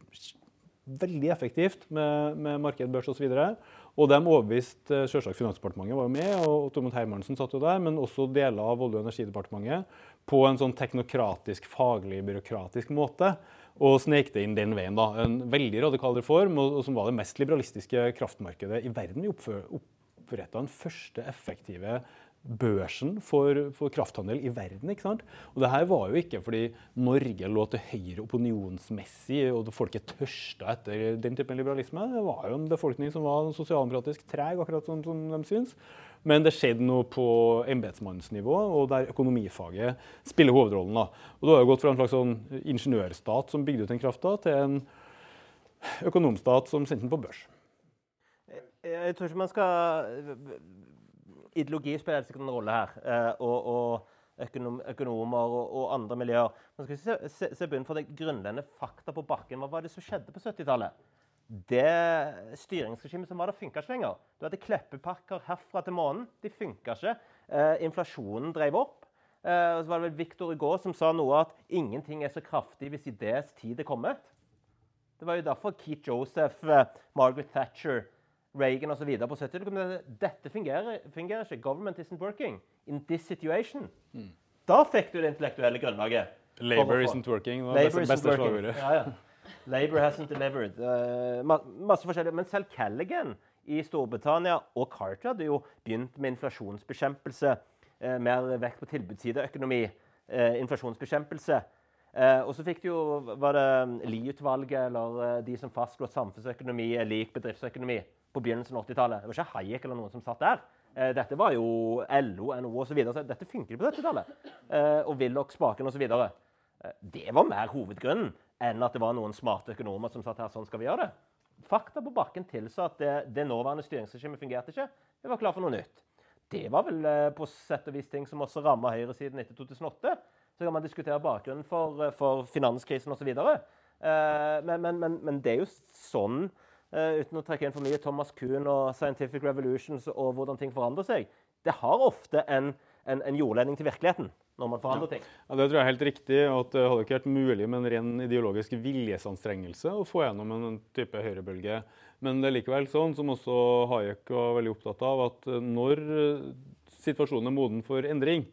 veldig effektivt med, med marked, børs osv. Og, og de overbeviste selvsagt Finansdepartementet var jo med, og Tormod Hermansen satt jo der, men også deler av Olje- og energidepartementet på en sånn teknokratisk, faglig, byråkratisk måte og snek det inn den veien. da. En veldig radikal reform, og, og som var det mest liberalistiske kraftmarkedet i verden. Vi oppretta den første effektive børsen for, for, krafthandel i verden. ikke sant? Og det her var jo ikke fordi Norge lå til høyre opinionsmessig og folket tørsta etter den typen liberalisme. Det var jo en befolkning som var sosialdemokratisk treg, akkurat som, som de syns. Men det skjedde noe på embetsmannsnivå, og der økonomifaget spiller hovedrollen. da. Og Da har jo gått fra en slags sånn ingeniørstat som bygde ut den krafta, til en økonomstat som sendte den på børs. Jeg tror ikke man skal Ideologi spiller sikkert en rolle her. Eh, og, og økonom, økonomer og, og, andre miljøer. Man skal se, se, se for det grunnleggende fakta på bakken. Hva var det som skjedde på 70-tallet? Det styringsregimet som var der, funka ikke lenger. Du hadde kleppepakker herfra til månen. De funka ikke. Eh, inflasjonen drev opp. Eh, og så var det vel Victor Hugo som sa noe at ingenting er så kraftig hvis idés tid er kommet. Det var jo derfor Keith Joseph, eh, Margaret Thatcher, Reagan osv. på 70 Dette fungerer, fungerer, ikke. Government isn't working in this situation. Mm. Da fikk du det intellektuelle grunnlaget. Labour isn't working. Det var beste, beste slagordet. Ja, ja. Labour hasn't delivered. Uh, masse forskjellig. Men selv Callaghan i Storbritannia og Carter hadde jo begynt med inflasjonsbekjempelse. Uh, mer vekt på tilbudssideøkonomi. Uh, inflasjonsbekjempelse. og så fikk du jo Var det Lie-utvalget eller de som fastslo at samfunnsøkonomi er lik bedriftsøkonomi på begynnelsen av 80-tallet? Det var ikke Hayek eller noen som satt der. dette var jo LO, NHO osv. Så videre, så dette funker på 70-tallet. og Willoch, Spaken osv. Det var mer hovedgrunnen enn at det var noen smarte økonomer som satt her. sånn skal vi gjøre det. Fakta på bakken tilsa at det, det nåværende styringsregimet fungerte ikke. Vi var klar for noe nytt. Det var vel eh, på sett og vis ting som også ramma høyresiden etter 2008. Så kan man diskutere bakgrunnen for, eh, for finanskrisen osv. Eh, men, men, men, men det er jo sånn, uten å trekke inn for mye Thomas Kuhn og Scientific Revolutions og hvordan ting forandrer seg, det har ofte en, en, en jordledning til virkeligheten når man forandrer ting. Ja, det tror jeg er helt riktig. at Det hadde ikke vært mulig med en ren ideologisk viljesanstrengelse å få gjennom en type høyrebølge. Men det er likevel sånn, som også Hayek var veldig opptatt av, at når situasjonen er moden for endring,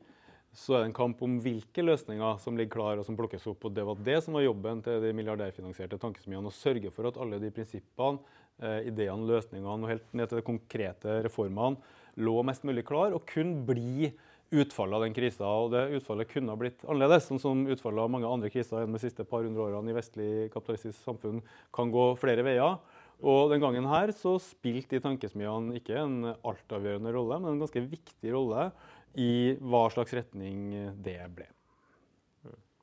så er det en kamp om hvilke løsninger som ligger klare og som plukkes opp. og Det var det som var jobben til de milliardærfinansierte tankesmiene. Å sørge for at alle de prinsippene, eh, ideene, løsningene og helt ned til de konkrete reformene lå mest mulig klar og kunne bli utfallet av den krisa. Og det utfallet kunne ha blitt annerledes, sånn som utfallet av mange andre kriser gjennom de siste par hundre årene i vestlig kapitalistisk samfunn kan gå flere veier. Og den gangen her så spilte de tankesmiene ikke en altavgjørende rolle, men en ganske viktig rolle i hva slags retning det ble.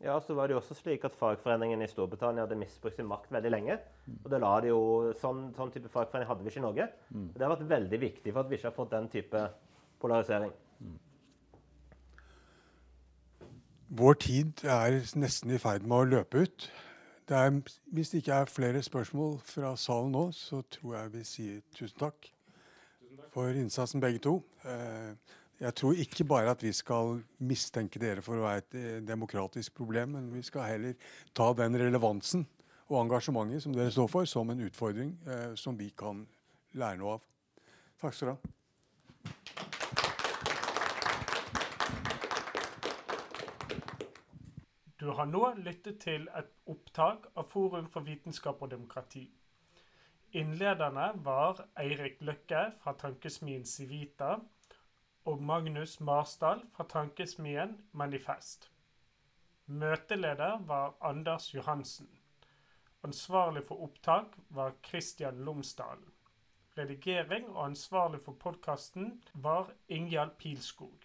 Ja, så var det jo også slik at Fagforeningen i Storbritannia hadde misbrukt sin makt veldig lenge. Og det la de jo, Sånn, sånn type fagforening hadde vi ikke i Norge. Mm. Det har vært veldig viktig for at vi ikke har fått den type polarisering. Mm. Vår tid er nesten i ferd med å løpe ut. Det er, hvis det ikke er flere spørsmål fra salen nå, så tror jeg vi sier tusen takk for innsatsen, begge to. Eh, jeg tror ikke bare at vi skal mistenke dere for å være et eh, demokratisk problem, men vi skal heller ta den relevansen og engasjementet som dere står for, som en utfordring eh, som vi kan lære noe av. Takk skal du ha. Du har nå lyttet til et opptak av Forum for vitenskap og demokrati. Innlederne var Eirik Løkke fra tankesmien Civita og Magnus Marsdal fra tankesmien Manifest. Møteleder var Anders Johansen. Ansvarlig for opptak var Christian Lomsdalen. Redigering og ansvarlig for podkasten var Ingjald Pilskog.